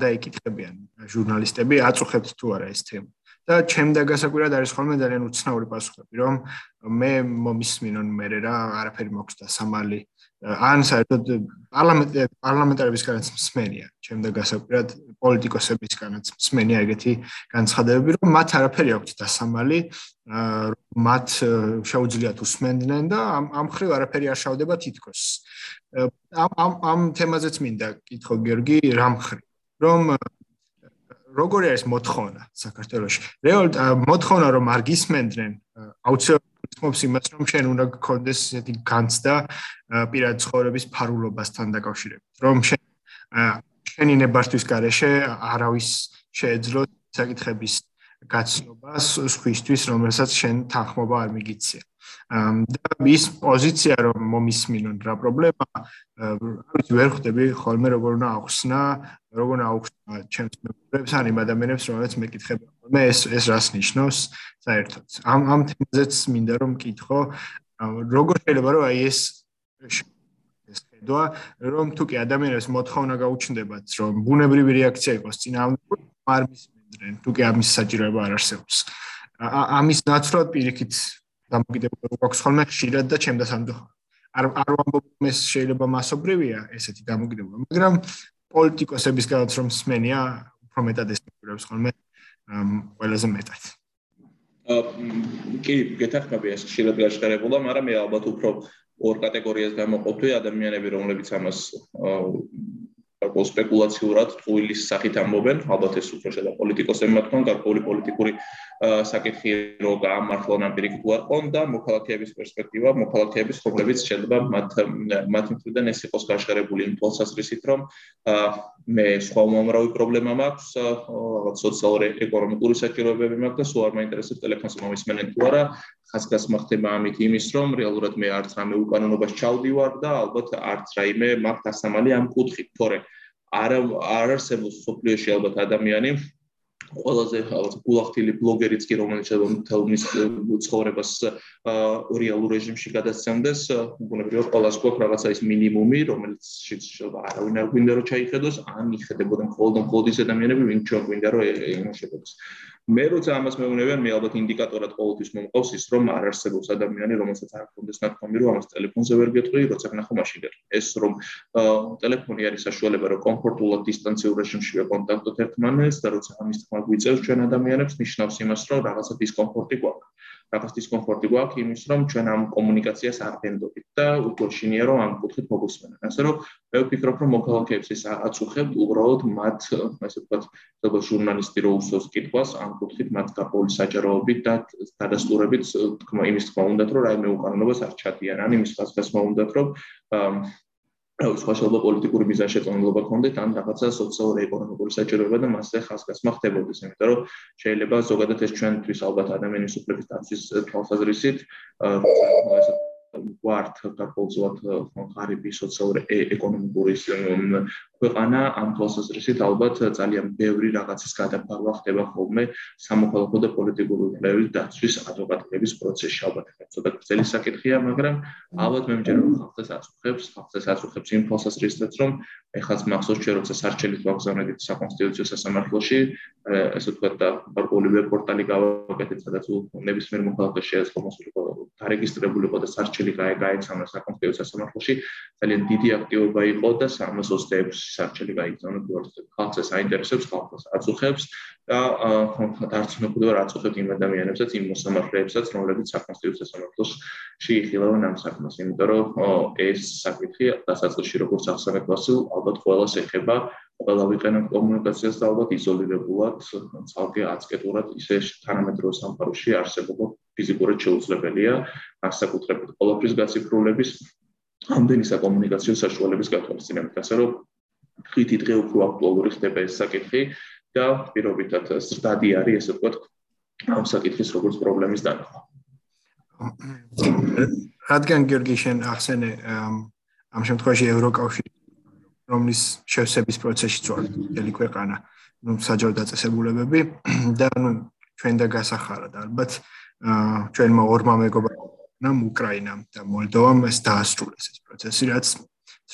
და ეკითხებიან ჟურნალისტები, აწუხებთ თუ არა ეს თემა. და ჩემდა გასაკვირად არის ხოლმე ძალიან უცნაური პასუხები, რომ მე მომისმინონ მე რა არაფერი მოქვს და სამალი ან საერთოდ პარლამენტ პარლამენტარებისგანაც მსმენია, ჩემდა გასაკვირად პოლიტიკოსებისგანაც მსმენია ეგეთი განცხადებები, რომ მათ არაფერი აქვთ დასამალი, მათ შეუძლიათ უსმენდნენ და ამ ამ ხრივ არაფერი არ შავდება თითქოს. ამ ამ ამ თემაზეც მინდა კითხო გიორგი, რამ ხრი? რომ როგორი არის მოთხოვნა საქართველოში? რეალურად მოთხოვნა რომ არ გისმენდნენ აუცილებლად თქმობს იმას, რომ შენ უნდა გქონდეს ესეთი განცდა პირად ცხოვრების ფარულობასთან დაკავშირებით, რომ შენ შენი ნებართვის გარეშე არავის შეეძლო საკითხების გაცნობას სხვისთვის, რომელსაც შენ თანხმობა არ მიგიცია. და ის პოზიცია რომ მომისმინონ რა პრობლემა, არის ვერ ხვდები ხოლმე როგორ უნდა ახსნა, როგორ უნდა ახსნა ჩემს მეგობრებს ან იმ ადამიანებს, რომელსაც მეკითხები ხოლმე ეს ეს რას ნიშნავს საერთოდ. ამ ამ თემაზეც მინდა რომ მკითხო, როგორ შეიძლება რომ აი ეს ეს ხედვა, რომ თუ კი ადამიანებს მოთხოვნა გაუჩნდებათ, რომ ბუნებრივი რეაქცია იყოს წინააღმდეგ, არ მისმენდნენ, თუ კი ამის საჭიროება არ არსებობს. ამის ნაცვლად პირიქით დამოკიდებულება გვაქვს ხოლმე ხშირად და ჩემ დასამდო არ არ ვამბობ ეს შეიძლება მასობრივია ესეთი დამოკიდებულება მაგრამ პოლიტიკოსების განაც რომ სმენია უფრო მეტად ესპექულებს ხოლმე ყველაზე მეტად. კი გეთახმები ეს ხშირად გაშკარებულა მაგრამ მე ალბათ უფრო ორ კატეგორიას გამოყოფი ადამიანები რომლებიც ამას გარკვეულ სპეკულაციურად ტყუილის სახით ამბობენ, ალბათ ეს უფრო შედა პოლიტიკოსებმა თქვენ, გარკვეული პოლიტიკური საკითხი რო გაამართლონ ამ პირიქით უარყონ და მოქალაქეების პერსპექტივა, მოქალაქეების ხობლებიც შეიძლება მათ მათ მხრიდან ეს იყოს გაშერებული იმ თვალსაზრისით, რომ მე სხვა უმამრავი პრობლემა მაქვს, რაღაც სოციალური ეკონომიკური საჭიროებები მაქვს და სულ არ მაინტერესებს ტელეფონს მომისმენენ თუ არა, ხასგასმა ხდება ამით იმის, რომ რეალურად მე არც რამე უკანონობას ჩავდივარ და ალბათ არც რაიმე მაქვს დასამალი ამ კუთხით, თორე არ არ არსებობს სოფლიოში ალბათ ადამიანი ყველაზე ალბათ გულახთილი ბლოგერიც კი რომელიც თელ მის ცხოვრებას რეალურ რეჟიმში გადასცემდეს უგუნებრივად ყველას გვაქვს რაღაცა ის მინიმუმი რომელიც შეიძლება არავინ არ გვინდა რომ ჩაიხედოს ან იხედებოდა მხოლოდ მხოლოდ ის ადამიანები ვინც ჩვენ გვინდა რომ იმუშებოდეს მე როცა ამას მეუბნებიან მე ალბათ ინდიკატორად ყოველთვის მომყავს ის რომ არ არსებობს ადამიანი რომელსაც არ ქონდეს ნათქვამი რომ ამას ტელეფონზე ვერ გეტყვი როცა გნახო მაშინ გეტყვი. ეს რომ ტელეფონი არის საშუალება რომ კომფორტულად დისტანციურ რეჟიმში ვეკონტაქტოთ ერთმანეთს და როცა ამის თქმა გვიწევს ჩვენ ადამიანებს ნიშნავს იმას რომ რაღაცა დისკომფორტი გვაქვს რაღაც დისკომფორტი გვაქვს იმის რომ ჩვენ ამ კომუნიკაციას არ ვენდობთ და უგოშინია რომ ამ კუთხით მოგუსმენენ. ასე რომ მე ვფიქრობ რომ მოქალაქეებს ეს აწუხებთ უბრალოდ მათ ასე ვთქვათ, როგორც ჟურნალისტი რო უსვოს კითხვას ამ კუთხით მათ გაპოვილი საჭიროებით და დადასტურებით თქმა იმის თქმა უნდათ რომ რაიმე უკანონობას არ ჩადიან. ან იმის ხასხასმა უნდათ რომ აუ სხვა შეიძლება პოლიტიკური მიზანშეწონილობა ქონდეთ ან რაღაცა სოციალური ეკონომიკური საჭიროება და მასზე ხასგასმა ხდებოდეს, იმიტომ რომ შეიძლება ზოგადად ეს ჩვენთვის ალბათ ადამიანის უფლების დაცვის თვალსაზრისით აა ეს ვართ გარკვეულწილად ღარიბი სოციალური ეკონომიკური ქვეყანა ამ თვალსაზრისით ალბათ ძალიან ბევრი რაღაცის გადაფარვა ხდება ხოლმე სამოქალაქო და პოლიტიკური უფლებების დაცვის ადვოკატების პროცესში. ალბათ ცოტა გრძელი საკითხია მაგრამ ალბათ მე მჯერა რომ ხალხს აწუხებს ხალხს აწუხებს იმ თვალსაზრისით რომ ეხაც მახსოვს ჩვენ როცა სარჩელით ვაგზავნედით საკონსტიტუციო სასამართლოში ესე ვთქვათ და ვებ პორტალი გავაკეთეთ სადაც ნებისმიერ მოქალაქეს შეეძლო მოსულიყო დარეგისტრირებულიყო და სარჩელი გაეცამა საკონსტიტუციო სასამართლოში ძალიან დიდი აქტივობა იყო და 326 სარჩელი გაიგზავნა გუარდზე. ხალხს საინტერესებს, ხალხს აწუხებს და დარწმუნებული ვარ აწუხებს იმ ადამიანებსაც, იმ მოსამართლეებსაც, რომლებიც საკონსტიტუციო სამართლში იხილავენ ამ საქმეს, იმიტომ რომ ეს საკითხი დასაწყისში როგორც ახსენეთ ვასილ, ალბათ ყველას ეხება ყველა ვიყენებ კომუნიკაციას და ალბათ იზოლირებულად, ცალკე აცკეტურად ისე თანამედროვე სამყაროში არსებობა ფიზიკურად შეუძლებელია, განსაკუთრებით ყოველთვის გაციფრულების ამდენი საკომუნიკაციო საშუალების გათვალისწინებით, ასე რომ ხითი დღე უფრო აქტუალური ხდება ეს საკითხი და პირობითად ზრდადი არის ესე ვთქვათ ამ საკითხის როგორც პრობლემის დანახვა. რადგან გიორგი შენ ახსენე ამ შემთხვევაში ევროკავშირი რომლის შევსების პროცესში წვალ მთელი ქვეყანა, ну საჯარო დაწესებულებები და ну ჩვენ და გასახარად ალბათ ჩვენმა ორმა მეგობრმა ნამ უკრაინამ და მოლდოვამ ეს დაასრულეს ეს პროცესი, რაც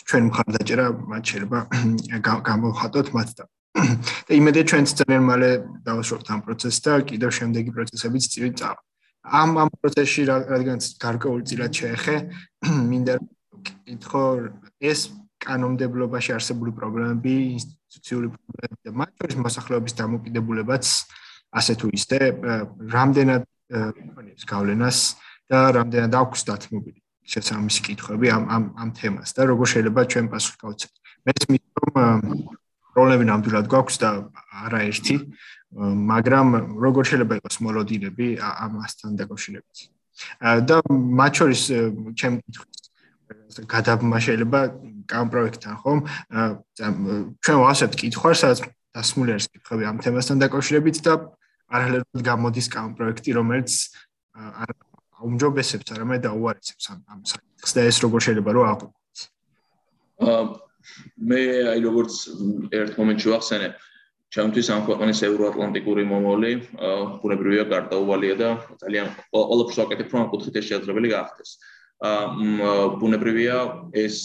ჩვენ მხარდაჭერა მათ შეიძლება გამოვხატოთ მათ და და იმედია ჩვენც ძალიან მალე დავასრულებთ ამ პროცესს და კიდევ შემდეგი პროცესებიც წინ წავა. ამ ამ პროცესში რადგან გარკვეული წილად შეეხე, მინდა კითხო ეს კანონმდებლობაში არსებული პრობლემები, ინსტიტუციური პრობლემები და მათ შორის მოსახლეობის დამოკიდებულებაც ასე თუ ისე რამდენად ფონებს გავლენას და რამდენად აქვს დათმობილი შესაბამისი კითხვები ამ ამ ამ თემას და როგორ შეიძლება ჩვენ პასუხი გავცეთ. მე მითხრობ რომ პრობლემები ნამდვილად გვაქვს და არაერთი, მაგრამ როგორ შეიძლება იყოს მოლოდინები ამასთან დაკავშირებით. და მათ შორის ჩემ კითხვის გადაბმა შეიძლება კამ პროექტთან ხომ? ჩვენ ვასეთ კითხვას, სადაც დასმული არის კითხვები ამ თემასთან დაკავშირებით და პარალელურად გამოდის კამ პროექტი, რომელიც არ აუმჯობესებს, არამედ დაუარესებს ამ ამ საკითხს და ეს როგორ შეიძლება რომ აღვიქვას. აა მე აი როგორც ერთ მომენტში ვახსენე, ჩემთვის ამ ქვეყნის ევროატლანტიკური მომოლი ბუნებრივია გარდაუვალია და ძალიან ყოველთვის ვაკეთებ რომ კუთხით ეს შესაძლებელი გახდეს. აა ბუნებრივია ეს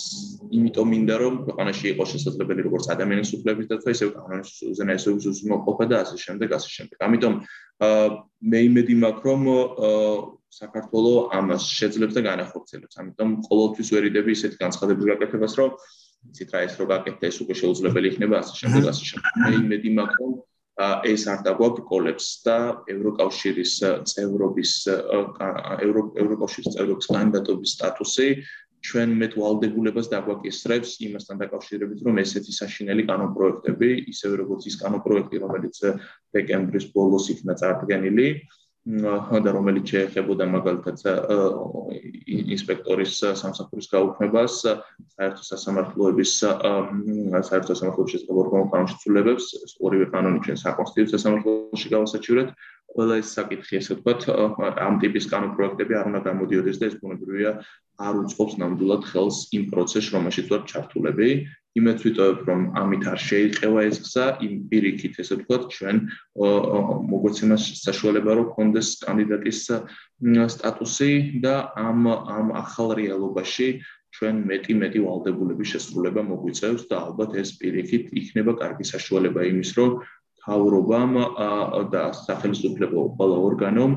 იმიტომ მინდა რომ ქვეყანაში იყოს შესაძლებელი როგორც ადამიანის უფლებების დაცვა ისე კანონის უზენაესობის უზრუნველყოფა და ასე შემდეგ ასე შემდეგ. ამიტომ მე იმედი მაქვს რომ საქართველოს ამას შეძლებს და განახორციელებს. ამიტომ ყოველთვის ვერიდები ისეთ განცხადების გაკეთებას რომ იცით რა ეს რო გაკეთდა ეს უკვე შეუძლებელი იქნება ასე შემდეგ ასე შემდეგ. მე იმედი მაქვს რომ ეს არ დაგვაბრკოლებს და ევროკავშირის წევრობის ევროკავშირის წევრობის კანდიდატობის სტატუსი ჩვენ მეტ ვალდებულებას დაგვაკისრებს იმასთან დაკავშირებით რომ ესეთი საშინელი კანონპროექტები ისევე როგორც ის კანონპროექტი რომელიც დეკემბრის ბოლოს იქნა წარდგენილი და რომელიც შეეხებოდა მაგალითად ინსპექტორის სამსახურის გაუქმებას, საერთო სასამართლოების საერთო სასამართლოების შესაძლებლობ ორგანოს ცვლილებებს, ორივე კანონი ჩვენ საკონსტიტუციო სასამართლოში გავასაჩივრეთ. ყველა ეს საკითხი, ესე ვთქვათ, ამ ტიპის კანონპროექტები არ უნდა გამოდიოდეს და ეს ბუნებრივია არ უწყობს ნამდვილად ხელს იმ პროცესს, რომელშიც ვარ ჩართულები. იმეც ვიტოვებ რომ ამით არ შეიყევა ეს გზა იმ პირიქით ესე ვთქვათ ჩვენ მოგვეცემას საშუალება რომ კონდეს კანდიდატის სტატუსი და ამ ამ ახალ რეალობაში ჩვენ მეტი მეტი ვალდებულების შესრულება მოგვიწევს და ალბათ ეს პირიქით იქნება კარგი საშუალება იმის რომ თავრობამ და სახელმწიფო ყველა ორგანომ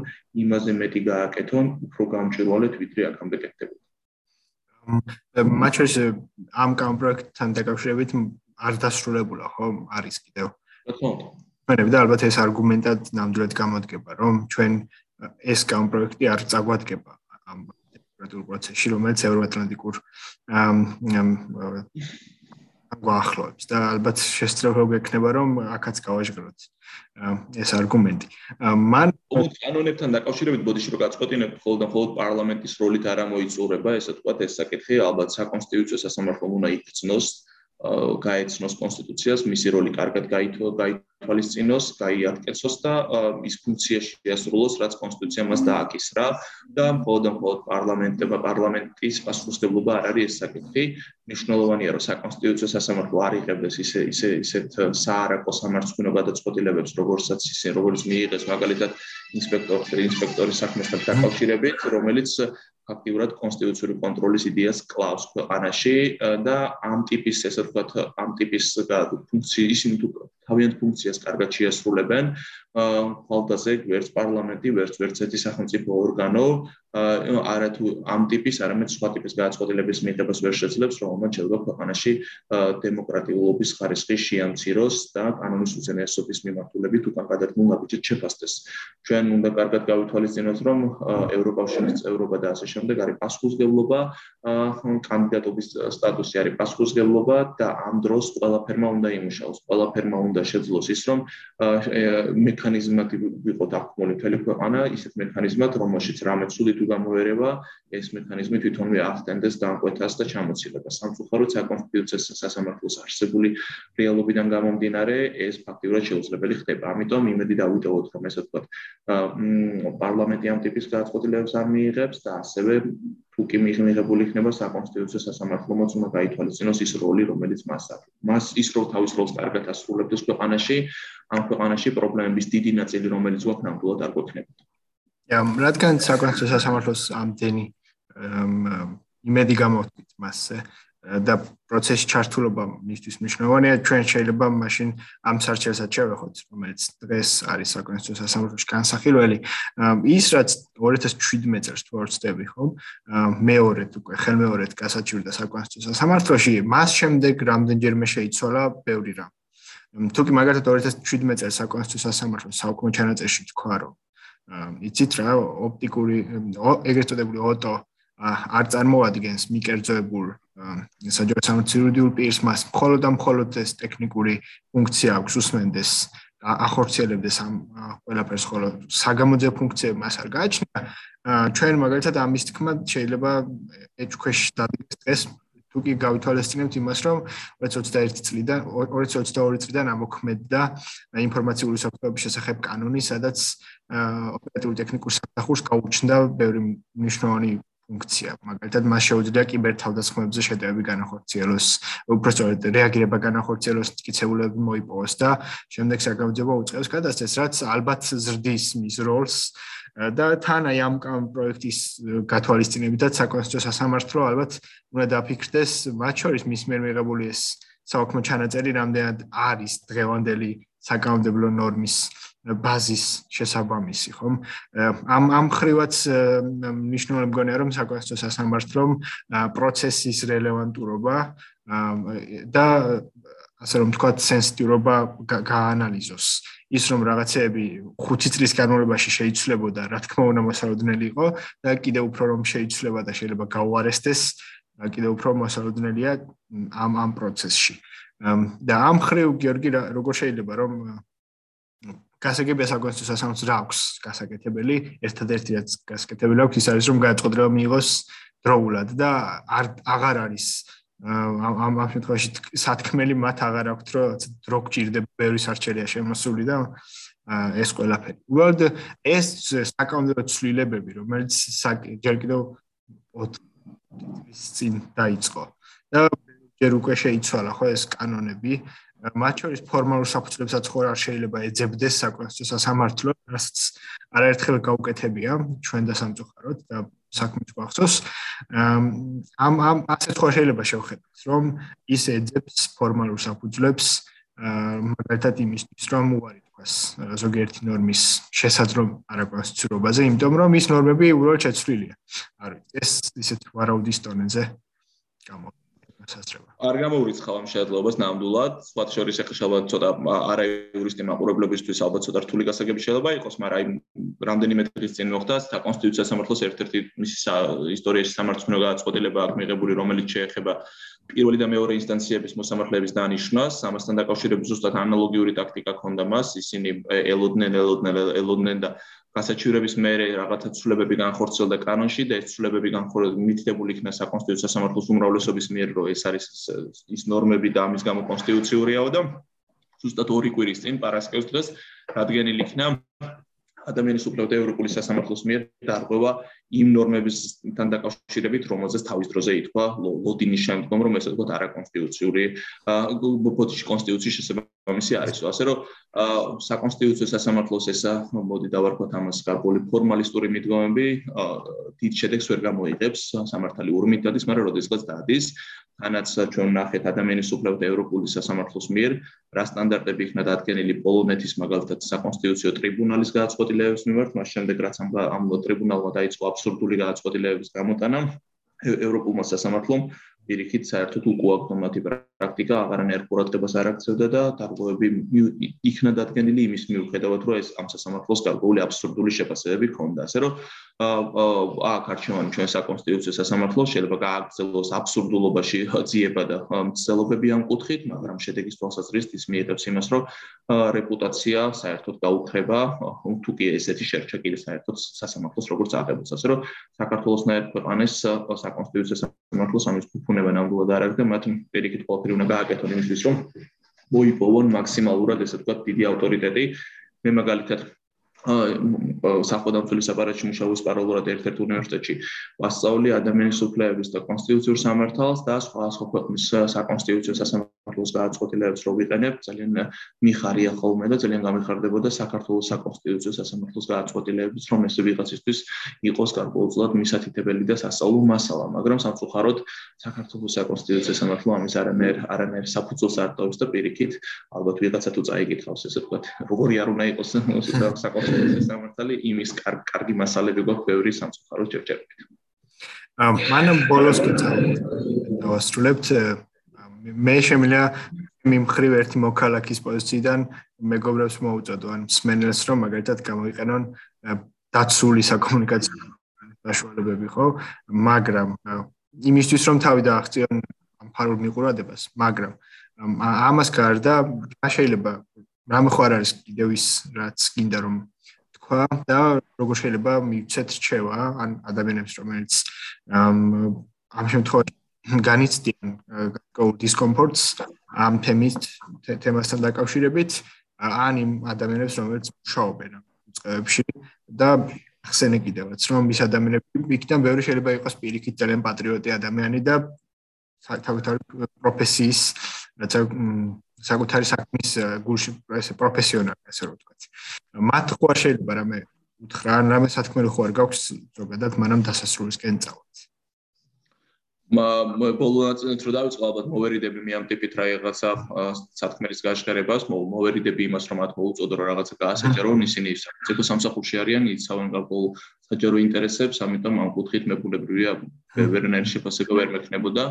იმაზე მეტი გააკეთონ უფრო გამჭვირვალედ ვიდრე აქამდე კეთდებოდა მათ შორის ამ კონტრაქტთან დაკავშირებით არ დასრულებულა ხო? არის კიდევ. ხო. მე და ალბათ ეს არგუმენტად ნამდვილად გამოდგება რომ ჩვენ ეს კონტრაქტი არ წაგვადგება ამ დემოკრატიულ პროცესში რომელიც ევროატლანტიკურ გვაახლოებს და ალბათ შესწრება გექნება რომ აქაც გავაჟღეროთ ეს არგუმენტი. მან კანონებთან დაკავშირებით ბოდიში რო გაწყვეტინებთ ხოლმე და ხოლმე პარლამენტის როლით არ ამოიწურება, ესე თქვა ეს საკითხი ალბათ საკონსტიტუციო სასამართლომ უნდა იქცნოს გაეცნოს კონსტიტუციას, მისი როლი კარგად გაითვალისწინოს, გაიარკვევოს და ის ფუნქცია შეასრულოს, რაც კონსტიტუცია მას დააკისრა და მხოლოდ მხოლოდ პარლამენტება, პარლამენტის პასუხისმგებლობა არ არის ეს საკითხი. მნიშვნელოვანია, რომ საკონსტიტუციო სასამართლო არ იღებდეს ისე ისე ისეთ საარაკო სამართლიანო გადაწყვეტილებებს, როგორცაც ისე როგორც მიიღეს მაგალითად ინსპექტორის ინსპექტორის საქმესთან დაკავშირებით, რომელიც ფაქტიურად კონსტიტუციური კონტროლის იდეას კლავს ქვეყანაში და ამ ტიპის ესე ვთქვათ ამ ტიპის ფუნქციის ისინი თუ თავიანთ ფუნქციას კარგად შეასრულებენ ხალხაზე ვერც პარლამენტი ვერც ვერც ერთი სახელმწიფო ორგანო არა თუ ამ ტიპის არამედ სხვა ტიპის გადაწყვეტილების მიღებას ვერ შეძლებს რომელმაც შეიძლება ქვეყანაში დემოკრატიულობის ხარისხი შეამციროს და კანონის უზენაესობის მიმართულებით უკან გადადგმულ ნაბიჯად შეფასდეს. ჩვენ უნდა კარგად გავითვალისწინოთ რომ ევროპაშენის წევრობა და ასე შემდეგ არის პასუხისგებლობა კანდიდატობის სტატუსი არის პასუხისგებლობა და ამ დროს ყველაფერმა უნდა იმუშაოს ყველაფერმა უნდა შეძლოს ის რომ მექანიზმად ვიყოთ აკმული მთელი ქვეყანა ისეთ მექანიზმად რომელშიც რამე ცუდი თუ გამოერევა ეს მექანიზმი თვითონვე ახდენდეს დამკვეთას და ჩამოცილებას სამწუხაროდ საკონსტიტუციო სასამართლოს არსებული რეალობიდან გამომდინარე ეს ფაქტიურად შეუძლებელი ხდება ამიტომ იმედი დავიტოვოთ რომ ესე ვთქვათ პარლამენტი ამ ტიპის გადაწყვეტილებებს არ მიიღებს და ასევე თუ კი მიღებული იქნება საკონსტიტუციო სასამართლო მოც უნდა გაითვალისწინოს ის როლი რომელიც მას აქვს. მას ის რო თავის როლს კარგად ასრულებს ქვეყანაში, ამ ქვეყანაში პრობლემების დიდი ნაწილი რომელიც გვაქვს ნამდვილად არ გვექნებოდა. Ja, რადგან საკონსტიტუციო სასამართლოს ამდენი იმედი გამოთქვით მასზე, და პროცესში ჩართულობა მისთვის მნიშვნელოვანია ჩვენ შეიძლება მაშინ ამ სარჩელსაც შევეხოთ რომელიც დღეს არის საკონსტიტუციო სასამართლოში განსახილველი. ის რაც 2017 წელს თუ არ ვწდები ხომ? მეორედ უკვე ხელმეორედ გასაჩივრდა საკონსტიტუციო სასამართლოში მას შემდეგ რამდენჯერმე შეიცვალა ბევრი რამ. თუკი მაგალითად 2017 წელს საკონსტიტუციო სასამართლოს საუკუნო ჩანაწერში თქვა რომ იცით რა ოპტიკური ეგრეთ წოდებული ოტო არ წარმოადგენს მიკერძოებულ საჯარო სამცირუდიულ პირს მას მხოლოდ და მხოლოდ ეს ტექნიკური ფუნქცია აქვს უსმენდეს ახორციელებდეს ამ ყველაფერს ხოლო საგამოძე ფუნქციები მას არ გააჩნია. ჩვენ მაგალითად ამის თქმა შეიძლება ეჭქვეშ დადგეს დღეს თუ კი გავითვალისწინებთ იმას რომ 2021 წლიდან 2022 წლიდან ამოქმედდა ინფორმაციული საფრთხეების შესახებ კანონი სადაც ოპერატიული ტექნიკურ საფრთხეს გაუჩნდა ბევრი მნიშვნელოვანი ფუნქცია. მაგალითად, მას შეუძლია კიბერთავდასხმებზე შეტევები განახორციელოს, უბრალოდ რეაგირება განახორციელოს, კიცებულები მოიპოვოს და შემდეგ საგამოძიებო უწყებს გადასცეს, რაც ალბათ ზრდის მის როლს და თან აი ამ პროექტის გათვალისწინებითაც საკონსტიტუციო სასამართლო ალბათ უნდა დაფიქრდეს, მათ შორის მის მიერ მიღებული ეს საქმე ჩანაწერი რამდენად არის დღევანდელი საკანონმდებლო ნორმის ბაზის შესაბამისი, ხომ? ამ ამ ხრივაც მნიშვნელოვანი მგონია რომ საკონსტიტუციო სასამართლომ პროცესის რელევანტურობა და ასე რომ თქვა სენსიტიურობა გაანალიზოს. ის რომ რაღაცეები 5 წლის განმავლობაში შეიცვლებოდა, რა თქმა უნდა მოსალოდნელი იყო და კიდევ უფრო რომ შეიცვლება და შეიძლება გაუარესდეს, კიდევ უფრო მოსალოდნელია ამ ამ პროცესში. და ამ ხრივ გიორგი როგორ შეიძლება რომ გასაგებია საკონსტიტუციო სასამართლოს რა აქვს გასაკეთებელი ერთადერთი რაც გასაკეთებელი აქვს ის არის რომ გადაწყვეტილება მიიღოს დროულად და არ აღარ არის ამ ამ შემთხვევაში სათქმელი მათ აღარ აქვთ რომ დრო გჭირდება ბევრი სარჩელია შემოსული და ეს ყველაფერი. უბრალოდ ეს საკანონმდებლო ცვლილებები რომელიც ჯერ კიდევ 4 წლის წინ დაიწყო და ჯერ უკვე შეიცვალა ხო ეს კანონები მათ შორის ფორმალურ საფუძვლებსაც ხო არ შეიძლება ეძებდეს საკონსტიტუციო სასამართლო, რასაც არაერთხელ გაუკეთებია ჩვენ და სამწუხაროდ და საქმეც გვახსოვს. ამ ამ ასეთ ხო შეიძლება შევხედოთ, რომ ის ეძებს ფორმალურ საფუძვლებს მაგალითად იმისთვის, რომ უარი თქვას ზოგიერთი ნორმის შესაძლო არაკონსტიტუციურობაზე, იმიტომ რომ ის ნორმები უბრალოდ შეცვლილია. არ ვიცი, ეს ისეთ ვარაუდის ტონეზე გამოდის. სასწრება. არ გამოურიცხავ ამ შეადლობას ნამდვილად, სხვა შორის ახლა ალბათ ცოტა არა იურისტი მაყურებლებისთვის ალბათ ცოტა რთული გასაგები შეიძლება იყოს, მაგრამ აი რამდენიმე დღის წინ მოხდა და კონსტიტუცია სამართლოს ერთ-ერთი მისი ისტორიაში სამართლო გააცხოდება აქ მიღებული, რომელიც შეეხება პირველი და მეორე ინსტანციების მოსამართლეების დანიშნვას, ამასთან დაკავშირებით ზუსტად ანალოგიური ტაქტიკა ქონდა მას, ისინი ელოდნენ, ელოდნენ, ელოდნენ და გასაჩივრების მერე რაღაცა ცვლილებები განხორციელდა კანონში და ეს ცვლილებები განხორციელდა მითითებული იქნა საკონსტიტუციო სამართლის უმრავლესობის მიერ, რომ ეს არის ის ნორმები და ამის გამო კონსტიტუციურიაო და ზუსტად ორი კვირის წინ პარასკევს დღეს რადგენილი იქნა ადამიანის უფლებათა ევროპული სასამართლოს მიერ დარღვევა იმ ნორმებისთან დაკავშირებით, რომელზეც თავის დროზე ითქვა ლოდინის შემდგომ, რომ ესე ვთქვათ, არაკონსტიტუციური ბოდიში კონსტიტუციის შესაბამისი არის. ასე რომ საკონსტიტუციო სასამართლოს ესა მოდი დავარქვათ ამას გარკვეული ფორმალისტური მიდგომები, დიდ შედეგს ვერ გამოიღებს სამართალი ურმით დადის, მაგრამ როდესაც დადის, თანაც ჩვენ ნახეთ ადამიანის უფლებათა ევროპული სასამართლოს მიერ რა სტანდარტები იქნა დადგენილი პოლონეთის მაგალითად საკონსტიტუციო ტრიბუნალის გადაწყვეტილებების მიმართ, მას შემდეგ რაც ამ ამ ტრიბუნალმა დაიწყო აბსურდული გადაწყვეტილებების გამოტანა ევროპულმა სასამართლომ პირიქით საერთოდ უკუაგდომათი პრაქტიკა აღარანაირ ყურადღებას არ აქცევდა და დარღვევები იქნა დადგენილი იმის მიუხედავად რომ ეს ამ სასამართლოს გარკვეული აბსურდული შეფასებები ჰქონდა. ასე რომ აქ არჩევანი ჩვენ საკონსტიტუციო სასამართლოს შეიძლება გააგრძელოს აბსურდულობაში ძიება და მცდელობები ამ კუთხით მაგრამ შედეგის თვალსაზრისით ის მიიღებს იმას რომ რეპუტაცია საერთოდ გაუხრება თუ კი ესეთი შერჩა კიდე საერთოდ სასამართლოს როგორც აღებულს ასე რომ საქართველოსნაირ ქვეყანას საკონსტიტუციო სასამართლოს ამის ფუნება ნამდვილად არ აქვს და მათ პირიქით ყოველთვის უნდა გააკეთონ იმისთვის რომ მოიპოვონ მაქსიმალურად ესე ვთქვათ დიდი ავტორიტეტი. მე მაგალითად საფოდამცველი საპარატში მუშაობს პარალელურად ერთ-ერთ უნივერსიტეტში. ვასწავლი ადამიანის უფლებების და კონსტიტუციურ სამართალს და სხვა სხვა ქვეყნის საკონსტიტუციო სასამართლო საქართველოს გააცხოთილებს რო ვიყენებ, ძალიან მიხარია ხოლმე და ძალიან გამიხარდებოდა საქართველოს საკონსტიტუციო სასამართლოს გააცხოთილებს, რომ ეს ვიღაცისთვის იყოს გარკვეულწილად მისათითებელი და სასწავლო მასალა, მაგრამ სამწუხაროდ საქართველოს საკონსტიტუციო სასამართლო ამის არანაირ არანაირ საფუძველს არ ტოვებს და პირიქით, ალბათ ვიღაცა თუ წაიგითხავს ესე ვთქვათ, როგორი არ უნდა იყოს საკონსტიტუციო სასამართლო, იმის კარგი მასალები გვაქვს ბევრი სამწუხაროდ ჯერჯერობით. ამ მანამ ბოლოს კი დავასრულებთ. მე შემიძლია მიმხრივ ერთი მოქალაქის პოზიციიდან მეგობრებს მოუწოდო. ან მსმენელს რომ მაგალითად გამოიყენონ დაცული საკომუნიკაციო საშუალებები ხო? მაგრამ იმისთვის რომ თავი დააღწიონ ამ ფარულ მიყურადებას მაგრამ ამას გარდა რა შეიძლება რამე ხო არ არის კიდევ ის რაც გინდა რომ თქვა და როგორ შეიძლება მივცეთ რჩევა ან ადამიანებს რომელიც ამ შემთხვევაში განიცდიან გარკვეულ დისკომფორტს ამ თემის თემასთან დაკავშირებით ან იმ ადამიანებს რომელიც მუშაობენ წეებში და ხსენე კიდევაც რომ ის ადამიანები იქიდან ბევრი შეიძლება იყოს პირიქით ძალიან პატრიოტი ადამიანი და საკუთარი პროფესიის რაცა საკუთარი საქმის გულში ესე პროფესიონალი ასე რომ ვთქვათ. მათ ხო შეიძლება რამე უთხრა ან რამე სათქმელი ხო არ გაქვს ზოგადად მანამ დასასრულისკენ წავალთ. ბოლო ნაწილით რო დავიწყო ალბათ მოვერიდები მე ამ ტიპით რაღაცა სათქმელის გაჟღერებას მოვერიდები იმას რომ მათ მოუწოდო რომ რაღაცა გაასაჭერო ისინი საკუთარ სამსახურში არიან იცავენ გარკვეულ საჯარო ინტერესებს ამიტომ ამ კუთხით მებულებრივია ვერნერი შეფასება ვერ მექნებოდა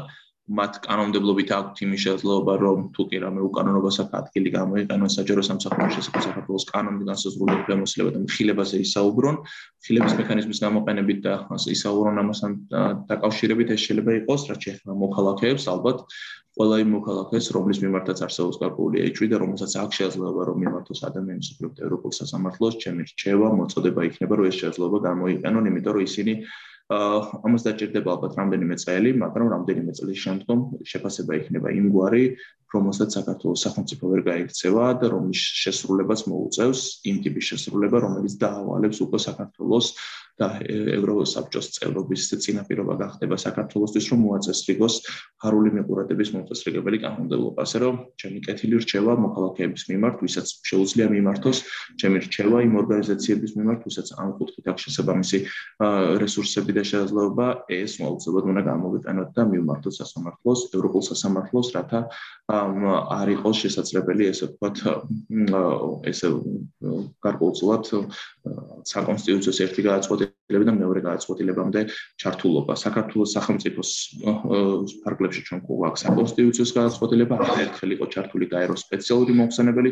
მათ კანონმდებლობით აქვთ იმის შესაძლებლობა რომ თუ კი რამე უკანონობას აქვს ადგილი გამოიყენონ საჯარო სამსახურის საქართველოს კანონით განსაზღვრული ფემოსლება და მხილებაზე ისაუბრონ. მხილების მექანიზმის გამოყენებით და ისაუბრონ ამასთან დაკავშირებით ეს შეიძლება იყოს რაც შეეხება მოქალაქეებს. ალბათ ყველა იმ მოქალაქეს რომლის მიმართაც არსებობს გარკვეული ეჭვი და რომელსაც აქვს შესაძლებლობა რომ მიმართოს ადამიანის უფლებთ ევროპულ სასამართლოს ჩემი რჩევა მოწოდება იქნება რომ ეს შესაძლებლობა გამოიყენონ იმიტომ რომ ისინი ამას დაჭirdება ალბათ რამდენიმე წელი, მაგრამ რამდენიმე წლის შემდგომ შეფასება იქნება იმგვარი, რომელსაც საქართველოს სახელმწიფო ვერ გაიქცევა და რომლის შესრულებას მოუწევს იმ ტიპის შესრულება, რომელიც დაავალებს უკვე საქართველოს და ევროსაბჭოს წევრობის წინაპირობა გახდება საქართველოსთვის, რომ მოაწესრიგოს ფარული მიყურადების მოწესრიგებელი კანონმდებლობა, ასე რომ ჩემი კეთილი რჩევა მოქალაქეების მიმართ, ვისაც შეუძლია მიმართოს, ჩემი რჩევა იმ ორგანიზაციების მიმართ, ვისაც ამ კუთხით აქვს შესაბამისი რესურსები და შესაძლებლობა, ეს მოუწევად უნდა გამოვიყენოთ და მიმართოთ სასამართლოს, ევროპულ სასამართლოს, რათა არ იყოს შესაძლებელი ესე ვთქვათ ესე გარკვეულწილად საკონსტიტუციო ერთი გააცხოდებები და მეორე გააცხოდებამდე ჩართულობა. საქართველოს სახელმწიფოს ფარგლებში ჩვენ გვაქვს საკონსტიტუციო გააცხოდება ერთხელ იყო ჩართული გაეროს სპეციალური მომხსენებელი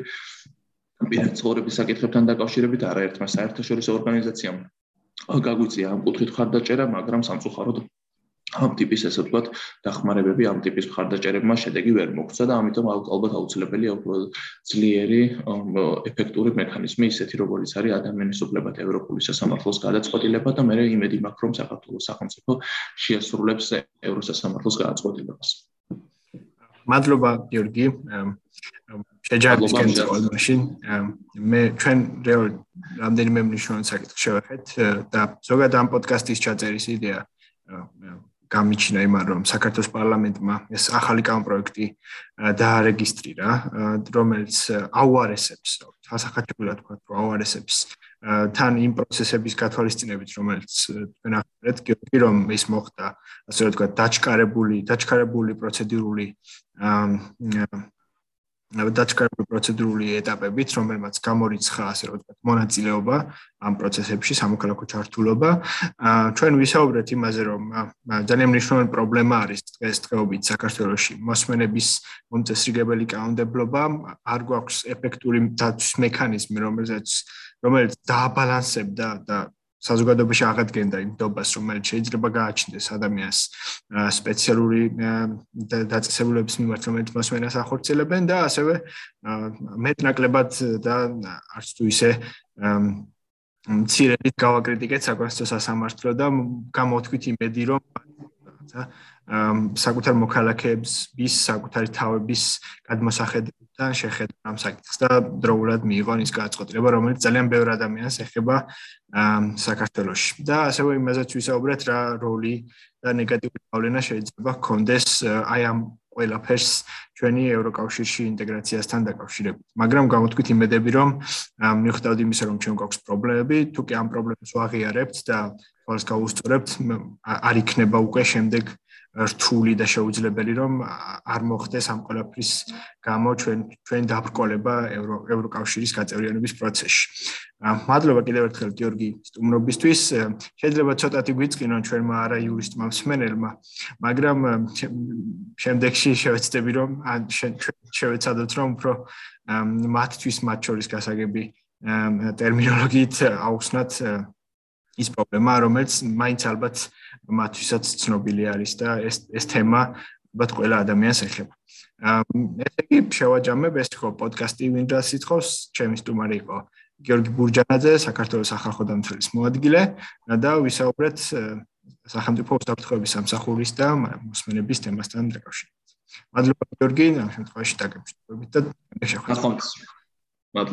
პირაცხოვრების საკითხებთან დაკავშირებით არაერთმა საერთაშორისო ორგანიზაციამ გაგვიწია ამ კუთხით ხარდაჭერა მაგრამ სამწუხაროდ ამ ტიპის ესე ვთქვათ დახმარებები ამ ტიპის მხარდაჭერებმა შედეგი ვერ მოგცა და ამიტომ ალბათ აუცილებელია უფრო ძლიერი ეფექტური მექანიზმი ისეთი როგორც არის ადამიანის უფლებათა ევროპული სასამართლოს გადაწყვეტილება და მე იმედი მაქვს რომ საქართველოს სახელმწიფო შეასრულებს ევროსასამართლოს გადაწყვეტილებას. მადლობა გიორგი. შეჯაბრების კენწრულ მაშინ მე ჩვენ რამდენიმე მნიშვნელოვან საკითხს შევეხეთ და ზოგადად ამ პოდკასტის ჩაწერის იდეა გამიჩინა იმან რომ საქართველოს პარლამენტმა ეს ახალი კანონპროექტი დაარეგისტრირა რომელიც აუარესებს სასახაჩებლად თქვა რომ აუარესებს თან იმ პროცესების გათვალისწინებით რომელიც თქვენ ახერეთ გიორგი რომ ის მოხდა ასე ვთქვა დაჩკარებული დაჩკარებული პროცედურული დაჩქარებული პროცედურული ეტაპებით, რომელმაც გამორიცხა ასე რომ ვთქვათ, მონაწილეობა ამ პროცესებში, სამოქალაქო ჩართულობა. ჩვენ ვისაუბრეთ იმაზე, რომ ძალიან მნიშვნელოვანი პრობლემა არის დღეს დღეობით საქართველოში მოსმენების მომწესრიგებელი კანონმდებლობა, არ გვაქვს ეფექტური დაცვის მექანიზმი, რომელზეც რომელიც დააბალანსებდა და საზოგადოებაში აღადგენდა იმ დობას, რომელიც შეიძლება გააჩნდეს ადამიანს სპეციალური დაწესებულების მიმართ, რომელიც მოსმენას ახორციელებენ და ასევე მეტნაკლებად და არც თუ ისე მცირედით გავაკრიტიკეთ საკონსტიტუციო სასამართლო და გამოვთქვით იმედი, რომ საკუთარ მოქალაქეებს ვის საკუთარი თავების გადმოსახედიდან შეხედა ამ საკითხს და დროულად მიიღონ ის გადაწყვეტილება, რომელიც ძალიან ბევრ ადამიანს ეხება საქართველოში. და ასევე იმაზეც ვისაუბრეთ, რა როლი და ნეგატიური გავლენა შეიძლება ჰქონდეს აი ამ ყველაფერს ჩვენი ევროკავშირში ინტეგრაციასთან დაკავშირებით. მაგრამ გამოთქვით იმედები, რომ მიხვდავთ იმისა, რომ ჩვენ გვაქვს პრობლემები, თუ კი ამ პრობლემებს ვაღიარებთ და თვალს გაუსწორებთ, არ იქნება უკვე შემდეგ რთული და შეუძლებელი რომ არ მოხდეს ამ ყველაფრის გამო ჩვენ ჩვენ დაბრკოლება ევრო ევროკავშირის გაწევრიანების პროცესში. მადლობა კიდევ ერთხელ გიორგი სტუმრობისთვის. შეიძლება ცოტათი გვიწყინონ ჩვენმა არა იურისტმა მსმენელმა, მაგრამ შემდეგში შევეცდები რომ შევეცადოთ რომ უფრო მათთვის მათ შორის გასაგები ტერმინოლოგიით აუხსნათ ის პრობლემა, რომელიც მაინც ალბათ მათთვისაც ცნობილი არის და ეს ეს თემა ალბათ ყველა ადამიანს ეხება. ესე იგი, შევაჯამებ ეს ხო პოდკასტი ვინდა სიტყავს, ჩემი სტუმარი იყო გიორგი ბურჯანაძე, საქართველოს ახალ ხოდამცველის მოადგილე და ვისაუბრეთ სახელმწიფო უსაფრთხოების სამსახურის და მოსმენების თემასთან დაკავშირებით. მადლობა გიორგი, ამ შემთხვევაში დაგემშვიდობებით და შეხვედრა.